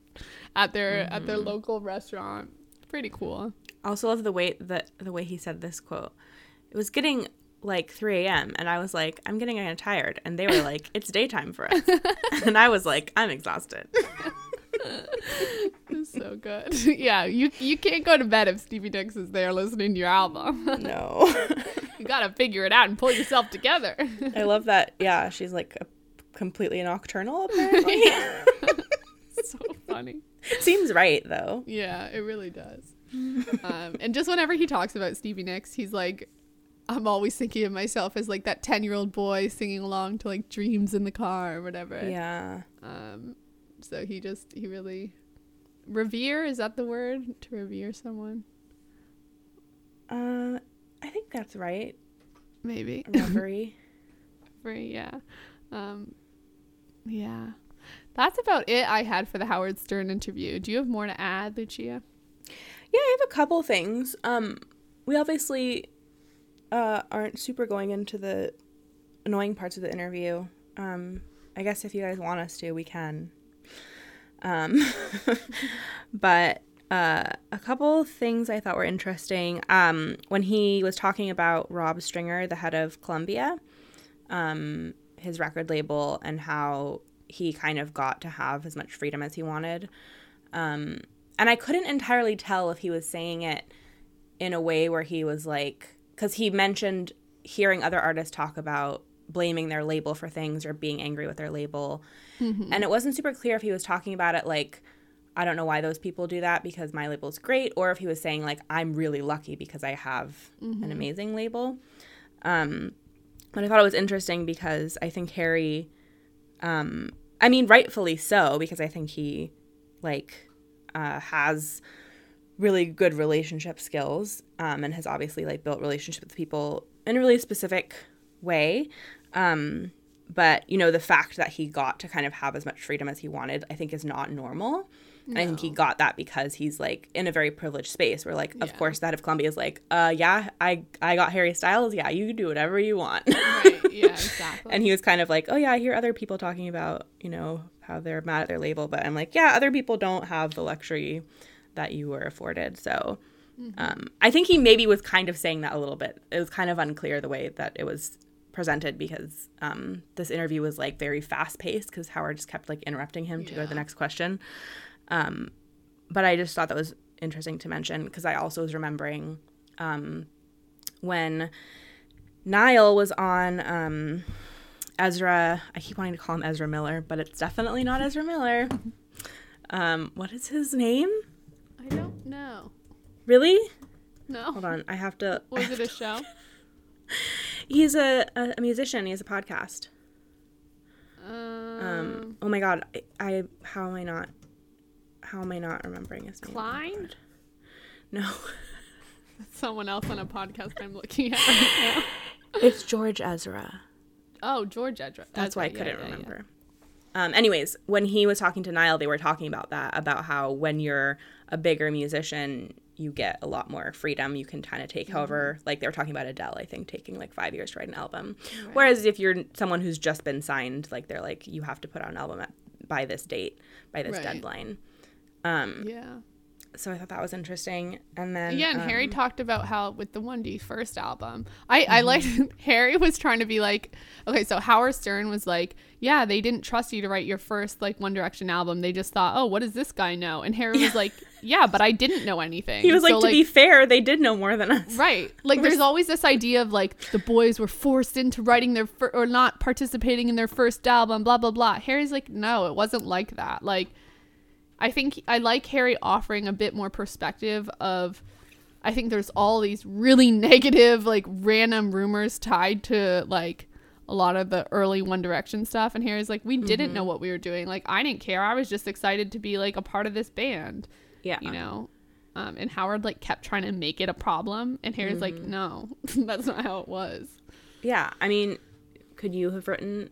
at their at their local restaurant. Pretty cool. I also love the way that the way he said this quote. It was getting like 3 a.m. and I was like, I'm getting kind of tired. And they were like, it's daytime for us. and I was like, I'm exhausted. So good. yeah, you you can't go to bed if Stevie Nicks is there listening to your album. No. you gotta figure it out and pull yourself together. I love that. Yeah, she's like a, completely nocturnal apparently. so funny. Seems right though. Yeah, it really does. um, and just whenever he talks about Stevie Nicks, he's like, I'm always thinking of myself as like that 10 year old boy singing along to like Dreams in the Car or whatever. Yeah. Um, so he just, he really, revere, is that the word? To revere someone? Uh I think that's right. Maybe. Reverie. Free, yeah. Um, yeah. That's about it I had for the Howard Stern interview. Do you have more to add, Lucia? yeah, I have a couple things. Um we obviously uh aren't super going into the annoying parts of the interview. Um I guess if you guys want us to, we can. Um but uh, a couple things I thought were interesting. Um, when he was talking about Rob Stringer, the head of Columbia, um, his record label, and how he kind of got to have as much freedom as he wanted. Um, and I couldn't entirely tell if he was saying it in a way where he was like, because he mentioned hearing other artists talk about blaming their label for things or being angry with their label. And it wasn't super clear if he was talking about it like, I don't know why those people do that because my label's great, or if he was saying like I'm really lucky because I have an amazing label. Um, but I thought it was interesting because I think Harry, um, I mean, rightfully so because I think he like uh, has really good relationship skills um, and has obviously like built relationships with people in a really specific way. Um, but you know, the fact that he got to kind of have as much freedom as he wanted, I think is not normal. And I think he got that because he's like in a very privileged space where like of Yeah. course that of Columbia is like, uh yeah, I I got Harry Styles, yeah, you can do whatever you want. Right. Yeah. Exactly. and he was kind of like, "Oh yeah, I hear other people talking about, you know, how they're mad at their label, but I'm like, yeah, other people don't have the luxury that you were afforded." So, um, I think he maybe was kind of saying that a little bit. It was kind of unclear the way that it was presented because um, this interview was like very fast paced because Howard just kept like interrupting him to go to the next question. Um, but I just thought that was interesting to mention because I also was remembering um, when Niall was on um, Ezra. I keep wanting to call him Ezra Miller, but it's definitely not Ezra Miller. Um, what is his name? I don't know. Really? No. Hold on, I have to. Was have it a show? He's a, a, a musician. He has a podcast. Um, Um, oh my god, I, I how am I not how am I not remembering his name? Klein? No, Someone else on a podcast I'm looking at right now. it's George Ezra. Oh, George Ezra. That's why I couldn't yeah, yeah. remember. Um, anyways, when he was talking to Niall, they were talking about that about how when you're a bigger musician, you get a lot more freedom. You can kind of Mm-hmm. take however, like they were talking about Adele, I think, taking like five years to write an album. Whereas if you're someone who's just been signed, like they're like, you have to put out an album at, by this date, by this Right. deadline. Um, Yeah. so I thought that was interesting. And then Yeah, and um, Harry talked about how with the 1D first album, I, I Mm-hmm. liked Harry was trying to be like, okay, so Howard Stern was like, yeah, they didn't trust you to write your first like One Direction album. They just thought, oh, what does this guy know? And Harry was like, yeah, but I didn't know anything. he was like, So, to be fair, they did know more than us. Right. Like there's always this idea of like the boys were forced into writing their fir- or not participating in their first album, blah blah blah. Harry's like, no, it wasn't like that. Like I think I like Harry offering a bit more perspective of I think there's all these really negative like random rumors tied to like a lot of the early One Direction stuff and Harry's like we didn't know what we were doing. Like I didn't care. I was just excited to be like a part of this band Yeah. you know um, and howard like kept trying to make it a problem and harry's like Mm-hmm. no that's not how it was Yeah. I mean, could you have written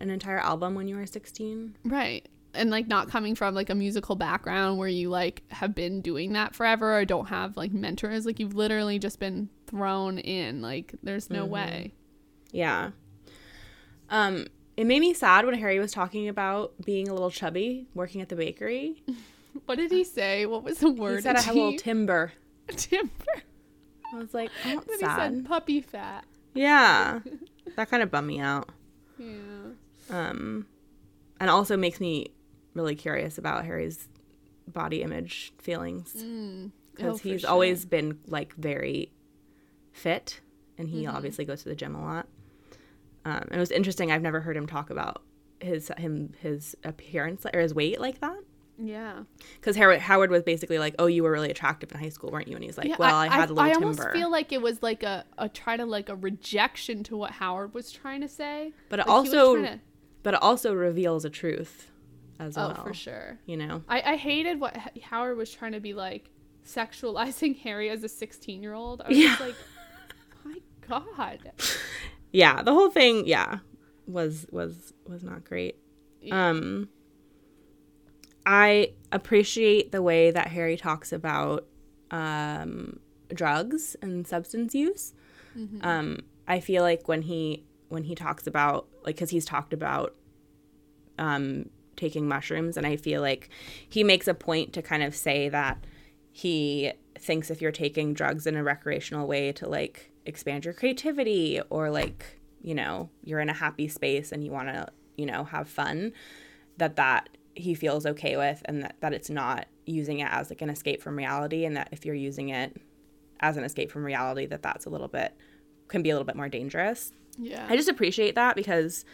an entire album when you were 16? right and like not coming from like a musical background where you like have been doing that forever or don't have like mentors like you've literally just been thrown in like there's no way Yeah. Um, it made me sad when Harry was talking about being a little chubby working at the bakery. what did he say what was the word? He said I have a little timber. timber I was like, oh, then that's he sad. said puppy fat Yeah. that kind of bummed me out. yeah Um, and also makes me really curious about Harry's body image feelings Mm. because Oh, he's sure. always been like very fit and he Mm-hmm. obviously goes to the gym a lot. Um, and it was interesting. I've never heard him talk about his him his appearance or his weight like that. yeah Because Howard, Howard was basically like, "Oh, you were really attractive in high school, weren't you?" And he's like, Yeah, "Well, I, had a little I timber." almost feel like it was like a, a try to like a rejection to what Howard was trying to say. But Like, was also- to- but it also reveals a truth as oh, well. for sure. You know, I, I hated what H- Howard was trying to be like sexualizing Harry as a 16 year old. I was just Yeah. like, my God. yeah, the whole thing, yeah, was was was not great. Yeah. Um, I appreciate the way that Harry talks about um, drugs and substance use. Um, I feel like when he when he talks about like because he's talked about um, taking mushrooms, and I feel like he makes a point to kind of say that he thinks if you're taking drugs in a recreational way to like expand your creativity or like you know you're in a happy space and you want to you know have fun that that he feels okay with and that, that it's not using it as like an escape from reality and that if you're using it as an escape from reality that that's a little bit can be a little bit more dangerous Yeah. I just appreciate that because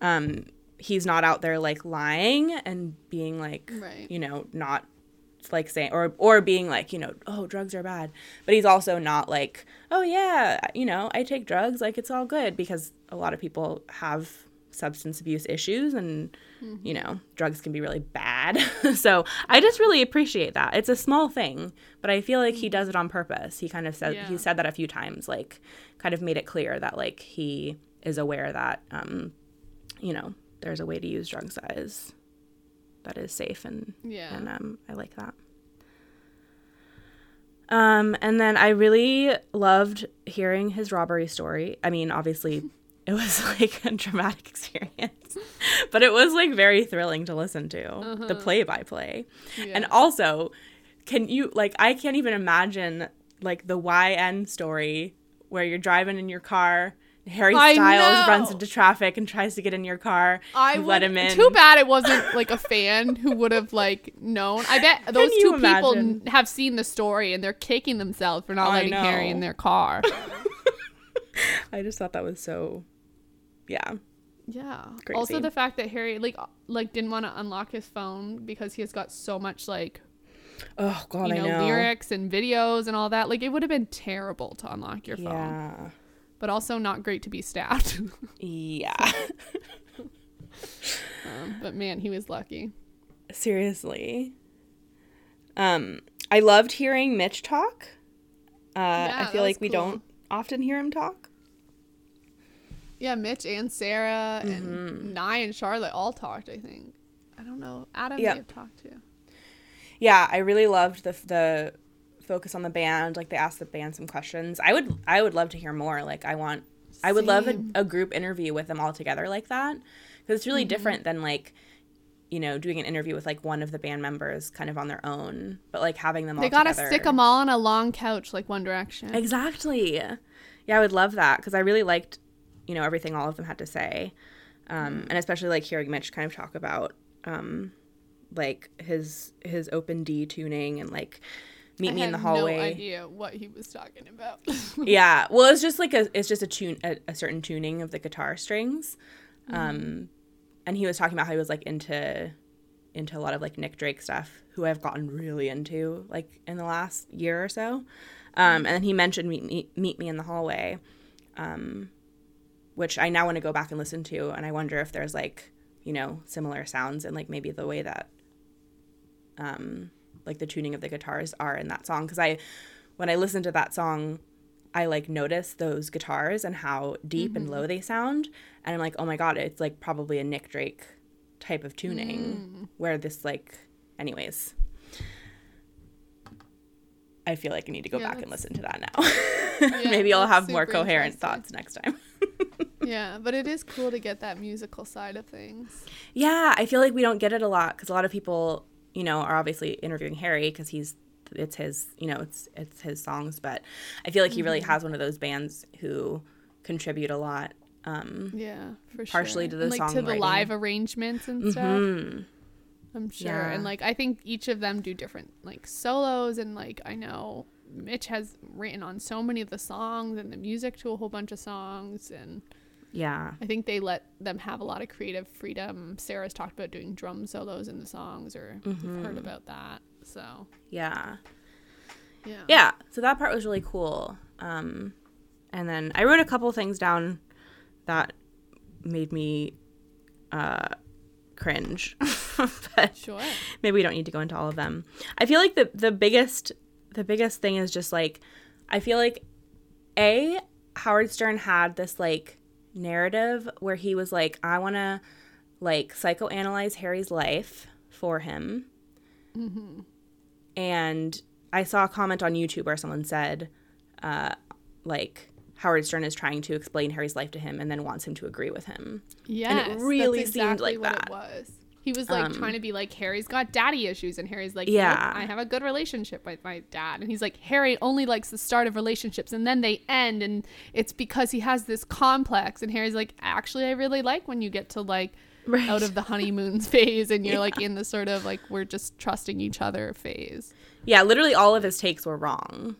um he's not out there like lying and being like Right. you know not like saying or or being like you know oh drugs are bad. But he's also not like oh yeah you know I take drugs like it's all good because a lot of people have substance abuse issues and you know drugs can be really bad. So i just really appreciate that. It's a small thing but i feel like he does it on purpose. He kind of said Yeah. he said that a few times like kind of made it clear that like he is aware that um, you know there's a way to use drug size that is safe and Yeah. and um, I like that. Um, and then I really loved hearing his robbery story. I mean, obviously, it was like a dramatic experience, but it was like very thrilling to listen to the play by play. And also, can you like, I can't even imagine like the YN story where you're driving in your car. Harry Styles runs into traffic and tries to get in your car. I you let would- him in. Too bad it wasn't like a fan who would have like known. I bet those two people imagine? n- have seen the story and they're kicking themselves for not I letting Harry in their car. I just thought that was so, yeah. yeah. Crazy. Also the fact that Harry like like didn't want to unlock his phone because he has got so much like Oh God, you know, I know. lyrics and videos and all that. Like it would have been terrible to unlock your phone, Yeah, but also not great to be stabbed. yeah. um, but man, he was lucky. Seriously. Um, I loved hearing Mitch talk. Uh, Yeah, I feel like we cool. don't often hear him talk. Yeah, Mitch and Sarah Mm-hmm. and Nye and Charlotte all talked. I think. I don't know. Adam Yeah. may have talked too. Yeah, I really loved the the focus on the band. Like they asked the band some questions. I would I would love to hear more. Like I want I would love a, a group interview with them all together like that because it's really Mm-hmm. different than like you know doing an interview with like one of the band members kind of on their own, but like having them all They gotta together. stick them all on a long couch like One Direction. Exactly. Yeah, I would love that because I really liked, you know, everything all of them had to say, um, and especially like hearing Mitch kind of talk about, um, like his his open D tuning and like meet I me in the hallway. No idea what he was talking about. yeah, well, it's just like a it's just a tune a, a certain tuning of the guitar strings, um, and he was talking about how he was like into into a lot of like Nick Drake stuff, who I've gotten really into like in the last year or so. Um, and then he mentioned meet me, meet me in the hallway, um, which I now want to go back and listen to, and I wonder if there's like you know similar sounds and like maybe the way that um, like the tuning of the guitars are in that song because I when I listen to that song I like notice those guitars and how deep and low mm-hmm. they sound and I'm like oh my god it's like probably a Nick Drake type of tuning mm. where this like anyways I feel like I need to go Yeah, back and listen to that now. Yeah, Maybe I'll have more coherent thoughts next time. yeah, but it is cool to get that musical side of things. Yeah, I feel like we don't get it a lot because a lot of people, you know, are obviously interviewing Harry because he's it's his, you know, it's it's his songs. But I feel like he really has one of those bands who contribute a lot. Um, Yeah, for sure. Partially to the and, like to the live arrangements and stuff. mhm. I'm sure. Yeah. And like I think each of them do different like solos and like I know Mitch has written on so many of the songs and the music to a whole bunch of songs and Yeah, I think they let them have a lot of creative freedom. Sarah's talked about doing drum solos in the songs or Mm-hmm. heard about that. So yeah, yeah. yeah. So that part was really cool. Um, and then I wrote a couple things down that made me uh, cringe, but Sure. maybe we don't need to go into all of them. I feel like the the biggest the biggest thing is just like I feel like a Howard Stern had this like narrative where he was like I want to like psychoanalyze Harry's life for him. And I saw a comment on YouTube where someone said uh like Howard Stern is trying to explain Harry's life to him and then wants him to agree with him. Yeah, and it really seemed exactly like what that. It was. He was like Um, trying to be like Harry's got daddy issues, and Harry's like, Yeah. yeah, I have a good relationship with my dad, and he's like, Harry only likes the start of relationships, and then they end, and it's because he has this complex, and Harry's like, actually, I really like when you get to like Right. out of the honeymoon phase, and you're like in the sort of like we're just trusting each other phase. Yeah, literally all of his takes were wrong.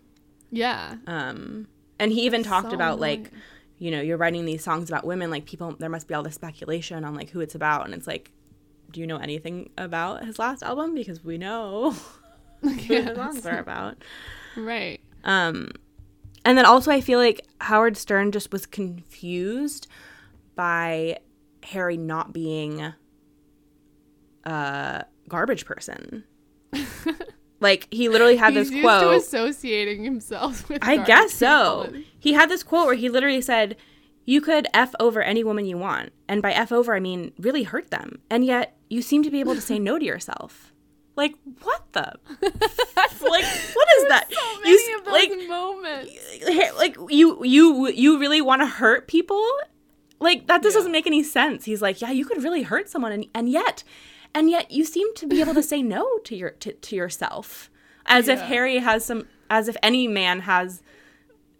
Yeah, Um, and he even talked So about like, you know, you're writing these songs about women, like people, there must be all this speculation on like who it's about, and it's like, do you know anything about his last album? Because we know what his songs are about. right. Um, and then also I feel like Howard Stern just was confused by Harry not being a garbage person. like he literally had He's this quote. associating himself with. I guess so. people. He had this quote where he literally said, you could F over any woman you want. And by F over, I mean really hurt them. And yet you seem to be able to say no to yourself. Like, what the? like, what is that? So many you, of those like, moments. like you you you really want to hurt people like that just Yeah. doesn't make any sense he's like yeah you could really hurt someone and, and yet and yet you seem to be able to say no to your to, to yourself as if harry has some as if any man has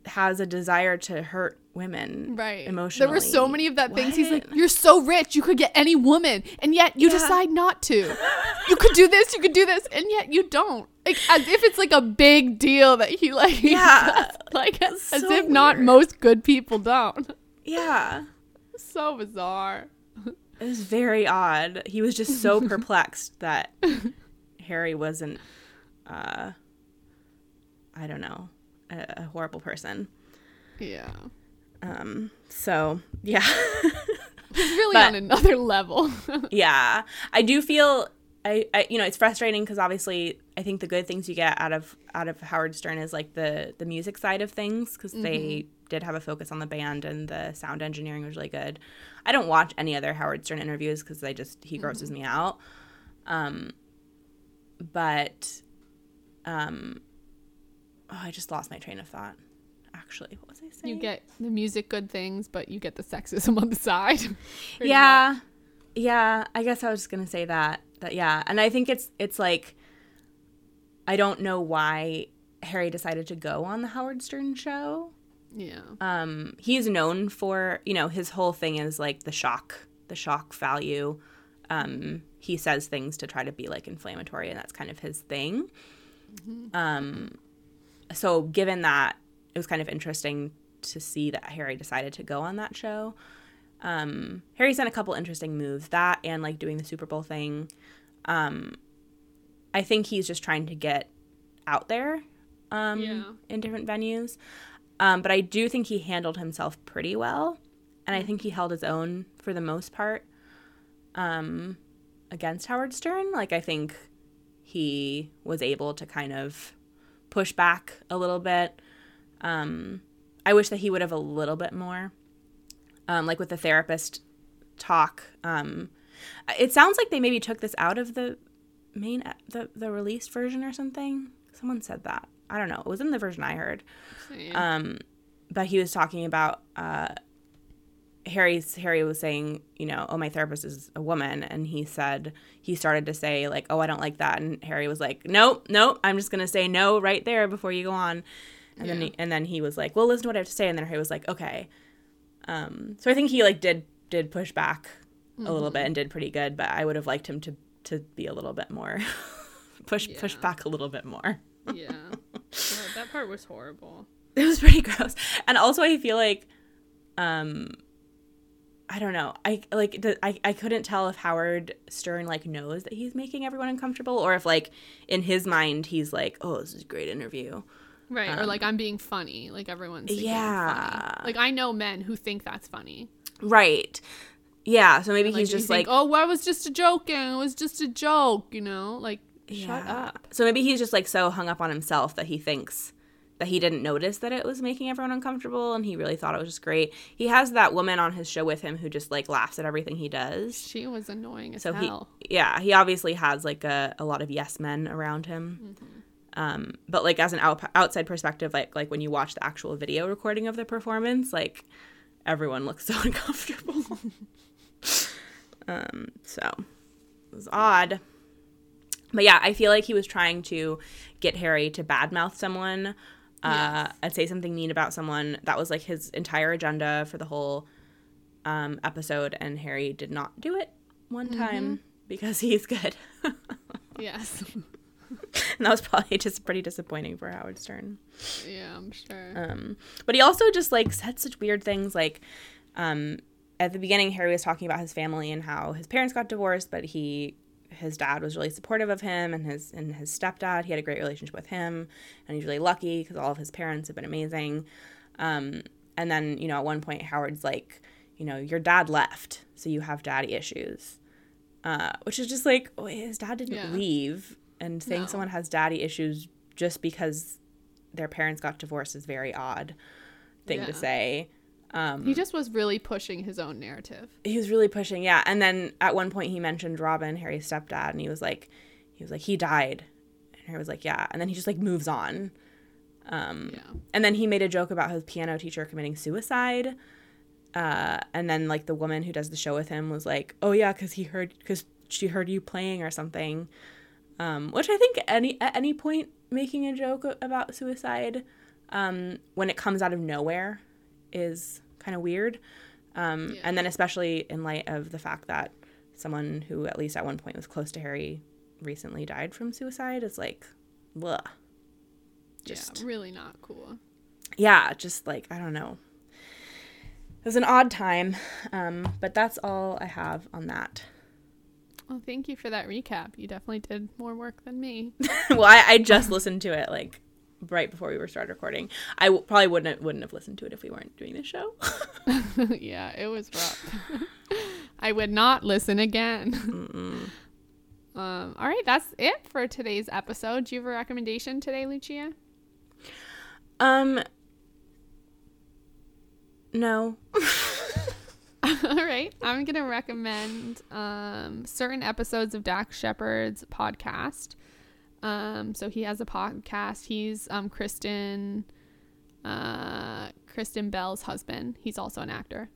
has a desire to hurt women Right. emotionally There were so many of that things. He's like, You're so rich, you could get any woman, and yet you Yeah. decide not to. You could do this, you could do this, and yet you don't. Like as if it's like a big deal that he like Yeah. like as so if not most good people don't. yeah So bizarre. it was very odd he was just so perplexed that harry wasn't uh i don't know a, a horrible person Yeah. Um, so yeah. Really But- on another level. yeah. I do feel I, I you know, it's frustrating because obviously I think the good things you get out of out of Howard Stern is like the the music side of things because they did have a focus on the band and the sound engineering was really good. I don't watch any other Howard Stern interviews because I just he grosses me out. Um, but um, oh, I just lost my train of thought. Actually, what was I saying? you get the music good things, but you get the sexism on the side. Yeah yeah i guess i was just gonna say that that yeah and i think it's it's like i don't know why harry decided to go on the howard stern show. Yeah. um he's known for you know his whole thing is like the shock the shock value um he says things to try to be like inflammatory and that's kind of his thing um so given that it was kind of interesting to see that harry decided to go on that show um harry's done a couple interesting moves that and like doing the super bowl thing um i think he's just trying to get out there um Yeah. in different venues um, but I do think he handled himself pretty well, and I think he held his own for the most part um, against Howard Stern. Like I think he was able to kind of push back a little bit. Um, I wish that he would have a little bit more, um, like with the therapist talk. Um, it sounds like they maybe took this out of the main the the released version or something. Someone said that. I don't know. It was in the version I heard. Um, but he was talking about uh, Harry's. Harry was saying, you know, oh, my therapist is a woman, and he said he started to say like, oh, I don't like that, and Harry was like, nope, nope, I'm just gonna say no right there before you go on, and then he, and then he was like, well, listen to what I have to say, and then Harry was like, okay. Um, so I think he like did did push back a little bit and did pretty good, but I would have liked him to to be a little bit more push push back a little bit more. yeah. yeah. That part was horrible. it was pretty gross and also i feel like um i don't know i like the, I, I couldn't tell if howard stern like knows that he's making everyone uncomfortable or if like in his mind he's like oh this is a great interview Right. or like I'm being funny. Like everyone's Um, yeah. Like I know men who think that's funny. right yeah so maybe Like, he's just think, like oh, well, I was just a joking. It was just a joke, you know? Like, shut up. so maybe he's just like so hung up on himself that he thinks that he didn't notice that it was making everyone uncomfortable and he really thought it was just great. He has that woman on his show with him who just like laughs at everything he does. She was annoying as so he hell. yeah he obviously has like a, a lot of yes men around him. Um but like as an out, outside perspective like like when you watch the actual video recording of the performance like everyone looks so uncomfortable. Um so it was odd. But yeah i feel like he was trying to get harry to badmouth someone uh Yes. and say something mean about someone that was like his entire agenda for the whole um episode and harry did not do it one time because he's good yes. and that was probably just pretty disappointing for Howard Stern. yeah, I'm sure. Um, but he also just like said such weird things. Like um, at the beginning, Harry was talking about his family and how his parents got divorced, but he his dad was really supportive of him and his and his stepdad. He had a great relationship with him, and he's really lucky because all of his parents have been amazing. Um, and then you know at one point Howard's like, you know, your dad left, so you have daddy issues. Uh, which is just like oh, his dad didn't Yeah. leave, and saying No. someone has daddy issues just because their parents got divorced is very odd thing to say. Um, He just was really pushing his own narrative. he was really pushing, yeah. And then at one point he mentioned Robin, Harry's stepdad, and he was like, he was like, he died, and Harry was like, yeah. And then he just like moves on. Um, Yeah. And then he made a joke about his piano teacher committing suicide. Uh, and then like the woman who does the show with him was like, "Oh yeah, because he heard because she heard you playing or something," um, which I think any at any point making a joke about suicide um, when it comes out of nowhere is kind of weird. Um, Yeah. And then especially in light of the fact that someone who at least at one point was close to Harry recently died from suicide is like, blah. Just yeah, really not cool. yeah, just like I don't know. It was an odd time, um, but that's all I have on that. Well, thank you for that recap. You definitely did more work than me. well, I, I just listened to it like right before we were started recording. I w- probably wouldn't wouldn't have listened to it if we weren't doing this show. yeah, it was rough. I would not listen again. um, all right, that's it for today's episode. Do you have a recommendation today, Lucia? um, no. All right. I'm going to recommend um, certain episodes of Dax Shepard's podcast. Um, so he has a podcast. He's um, Kristen uh, Kristen Bell's husband. He's also an actor.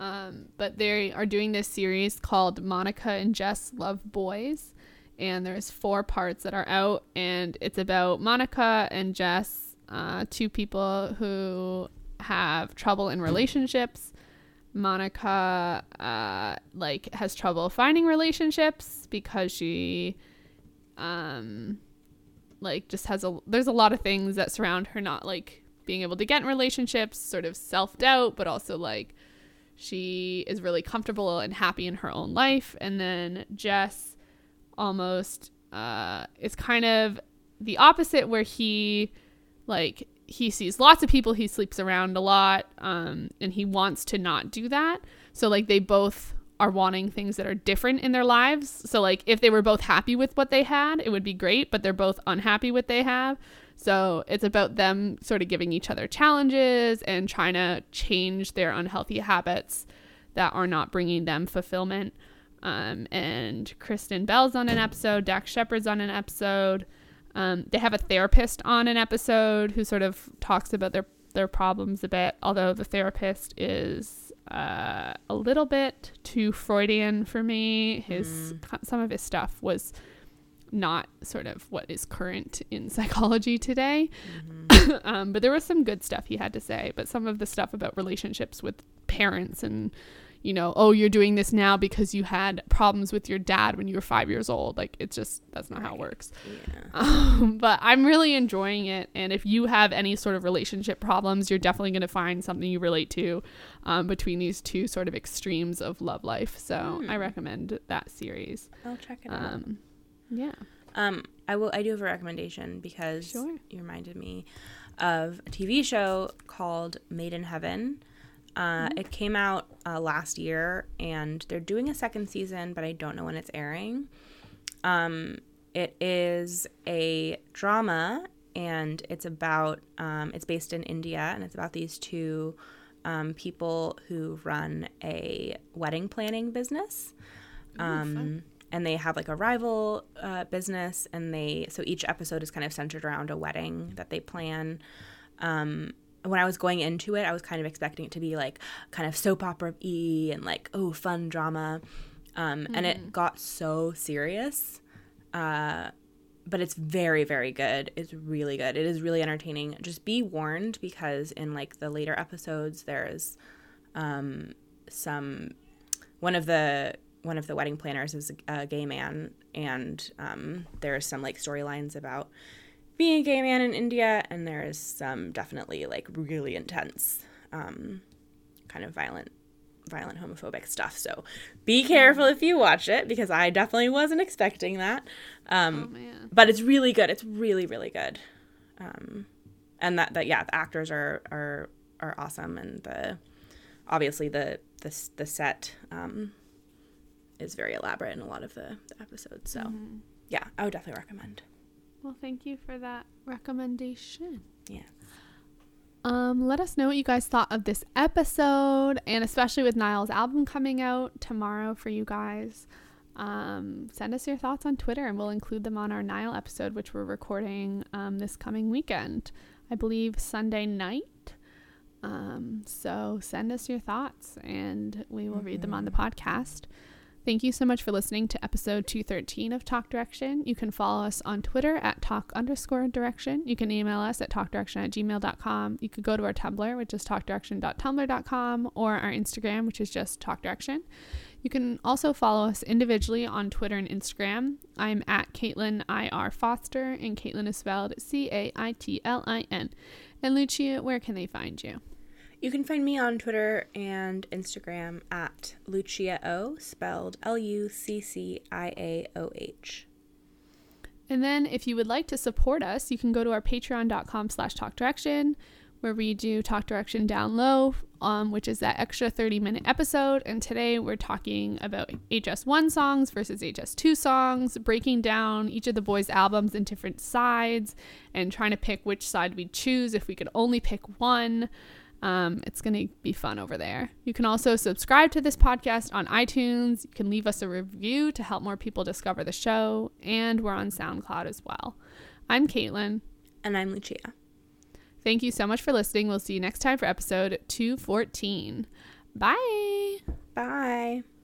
Um, but they are doing this series called Monica and Jess Love Boys. And there's four parts that are out. And it's about Monica and Jess, uh, two people who have trouble in relationships. Monica uh, like has trouble finding relationships because she um like just has a there's a lot of things that surround her not like being able to get in relationships, sort of self-doubt, but also like she is really comfortable and happy in her own life. And then Jess almost uh is kind of the opposite where he like he sees lots of people he sleeps around a lot um and he wants to not do that. So like they both are wanting things that are different in their lives. So like if they were both happy with what they had it would be great but they're both unhappy with what they have. So it's about them sort of giving each other challenges and trying to change their unhealthy habits that are not bringing them fulfillment. Um, and Kristen Bell's on an episode, Dax Shepard's on an episode. Um, they have a therapist on an episode who sort of talks about their their problems a bit, although the therapist is uh, a little bit too Freudian for me. His some of his stuff was not sort of what is current in psychology today. um, but there was some good stuff he had to say. But some of the stuff about relationships with parents and you know, oh, you're doing this now because you had problems with your dad when you were five years old. Like, it's just, that's not how it works. Yeah. Um, but I'm really enjoying it. And if you have any sort of relationship problems, you're definitely going to find something you relate to um, between these two sort of extremes of love life. So I recommend that series. I'll check it out. Um, yeah. Um, I will. I do have a recommendation because Sure. you reminded me of a TV show called Made in Heaven. Uh, It came out uh, last year, and they're doing a second season, but I don't know when it's airing. Um, it is a drama, and it's about. Um, it's based in India, and it's about these two um, people who run a wedding planning business um, and they have like a rival uh, business and they so each episode is kind of centered around a wedding that they plan um, when i was going into it i was kind of expecting it to be like kind of soap opera y and like oh fun drama. Um, and it got so serious uh, but it's very very good. It's really good. It is really entertaining. Just be warned because in like the later episodes there's um, some one of the one of the wedding planners is a, a gay man and um, there's some like storylines about being a gay man in india and there's some definitely like really intense um, kind of violent violent homophobic stuff. So be careful if you watch it because i definitely wasn't expecting that. Um, Oh, but it's really good. It's really really good. Um, and that that yeah the actors are are are awesome and the obviously the the, the set um, is very elaborate in a lot of the, the episodes. So yeah i would definitely recommend Well, thank you for that recommendation. yeah Um, let us know what you guys thought of this episode, and especially with Niall's album coming out tomorrow for you guys. Um, send us your thoughts on Twitter, and we'll include them on our Niall episode, which we're recording um, this coming weekend. I believe Sunday night. Um, so send us your thoughts, and we will read them on the podcast. Thank you so much for listening to episode 213 of Talk Direction. You can follow us on Twitter at talk underscore direction. You can email us at talkdirection at gmail.com. You could go to our Tumblr, which is talkdirection.tumblr.com, or our Instagram, which is just talkdirection. You can also follow us individually on Twitter and Instagram. I'm at Caitlin IR Foster, and Caitlin is spelled C A I T L I N. And Lucia, where can they find you? You can find me on Twitter and Instagram at Lucia O, spelled L U C C I A O H. And then if you would like to support us, you can go to our patreon.com slash talk direction where we do talk direction down low, um, which is that extra 30 minute episode. And today we're talking about HS1 songs versus HS2 songs, breaking down each of the boys' albums in different sides and trying to pick which side we'd choose if we could only pick one. Um, it's going to be fun over there. You can also subscribe to this podcast on iTunes. You can leave us a review to help more people discover the show. And we're on SoundCloud as well. I'm Caitlin. And I'm Lucia. Thank you so much for listening. We'll see you next time for episode 214. Bye. Bye.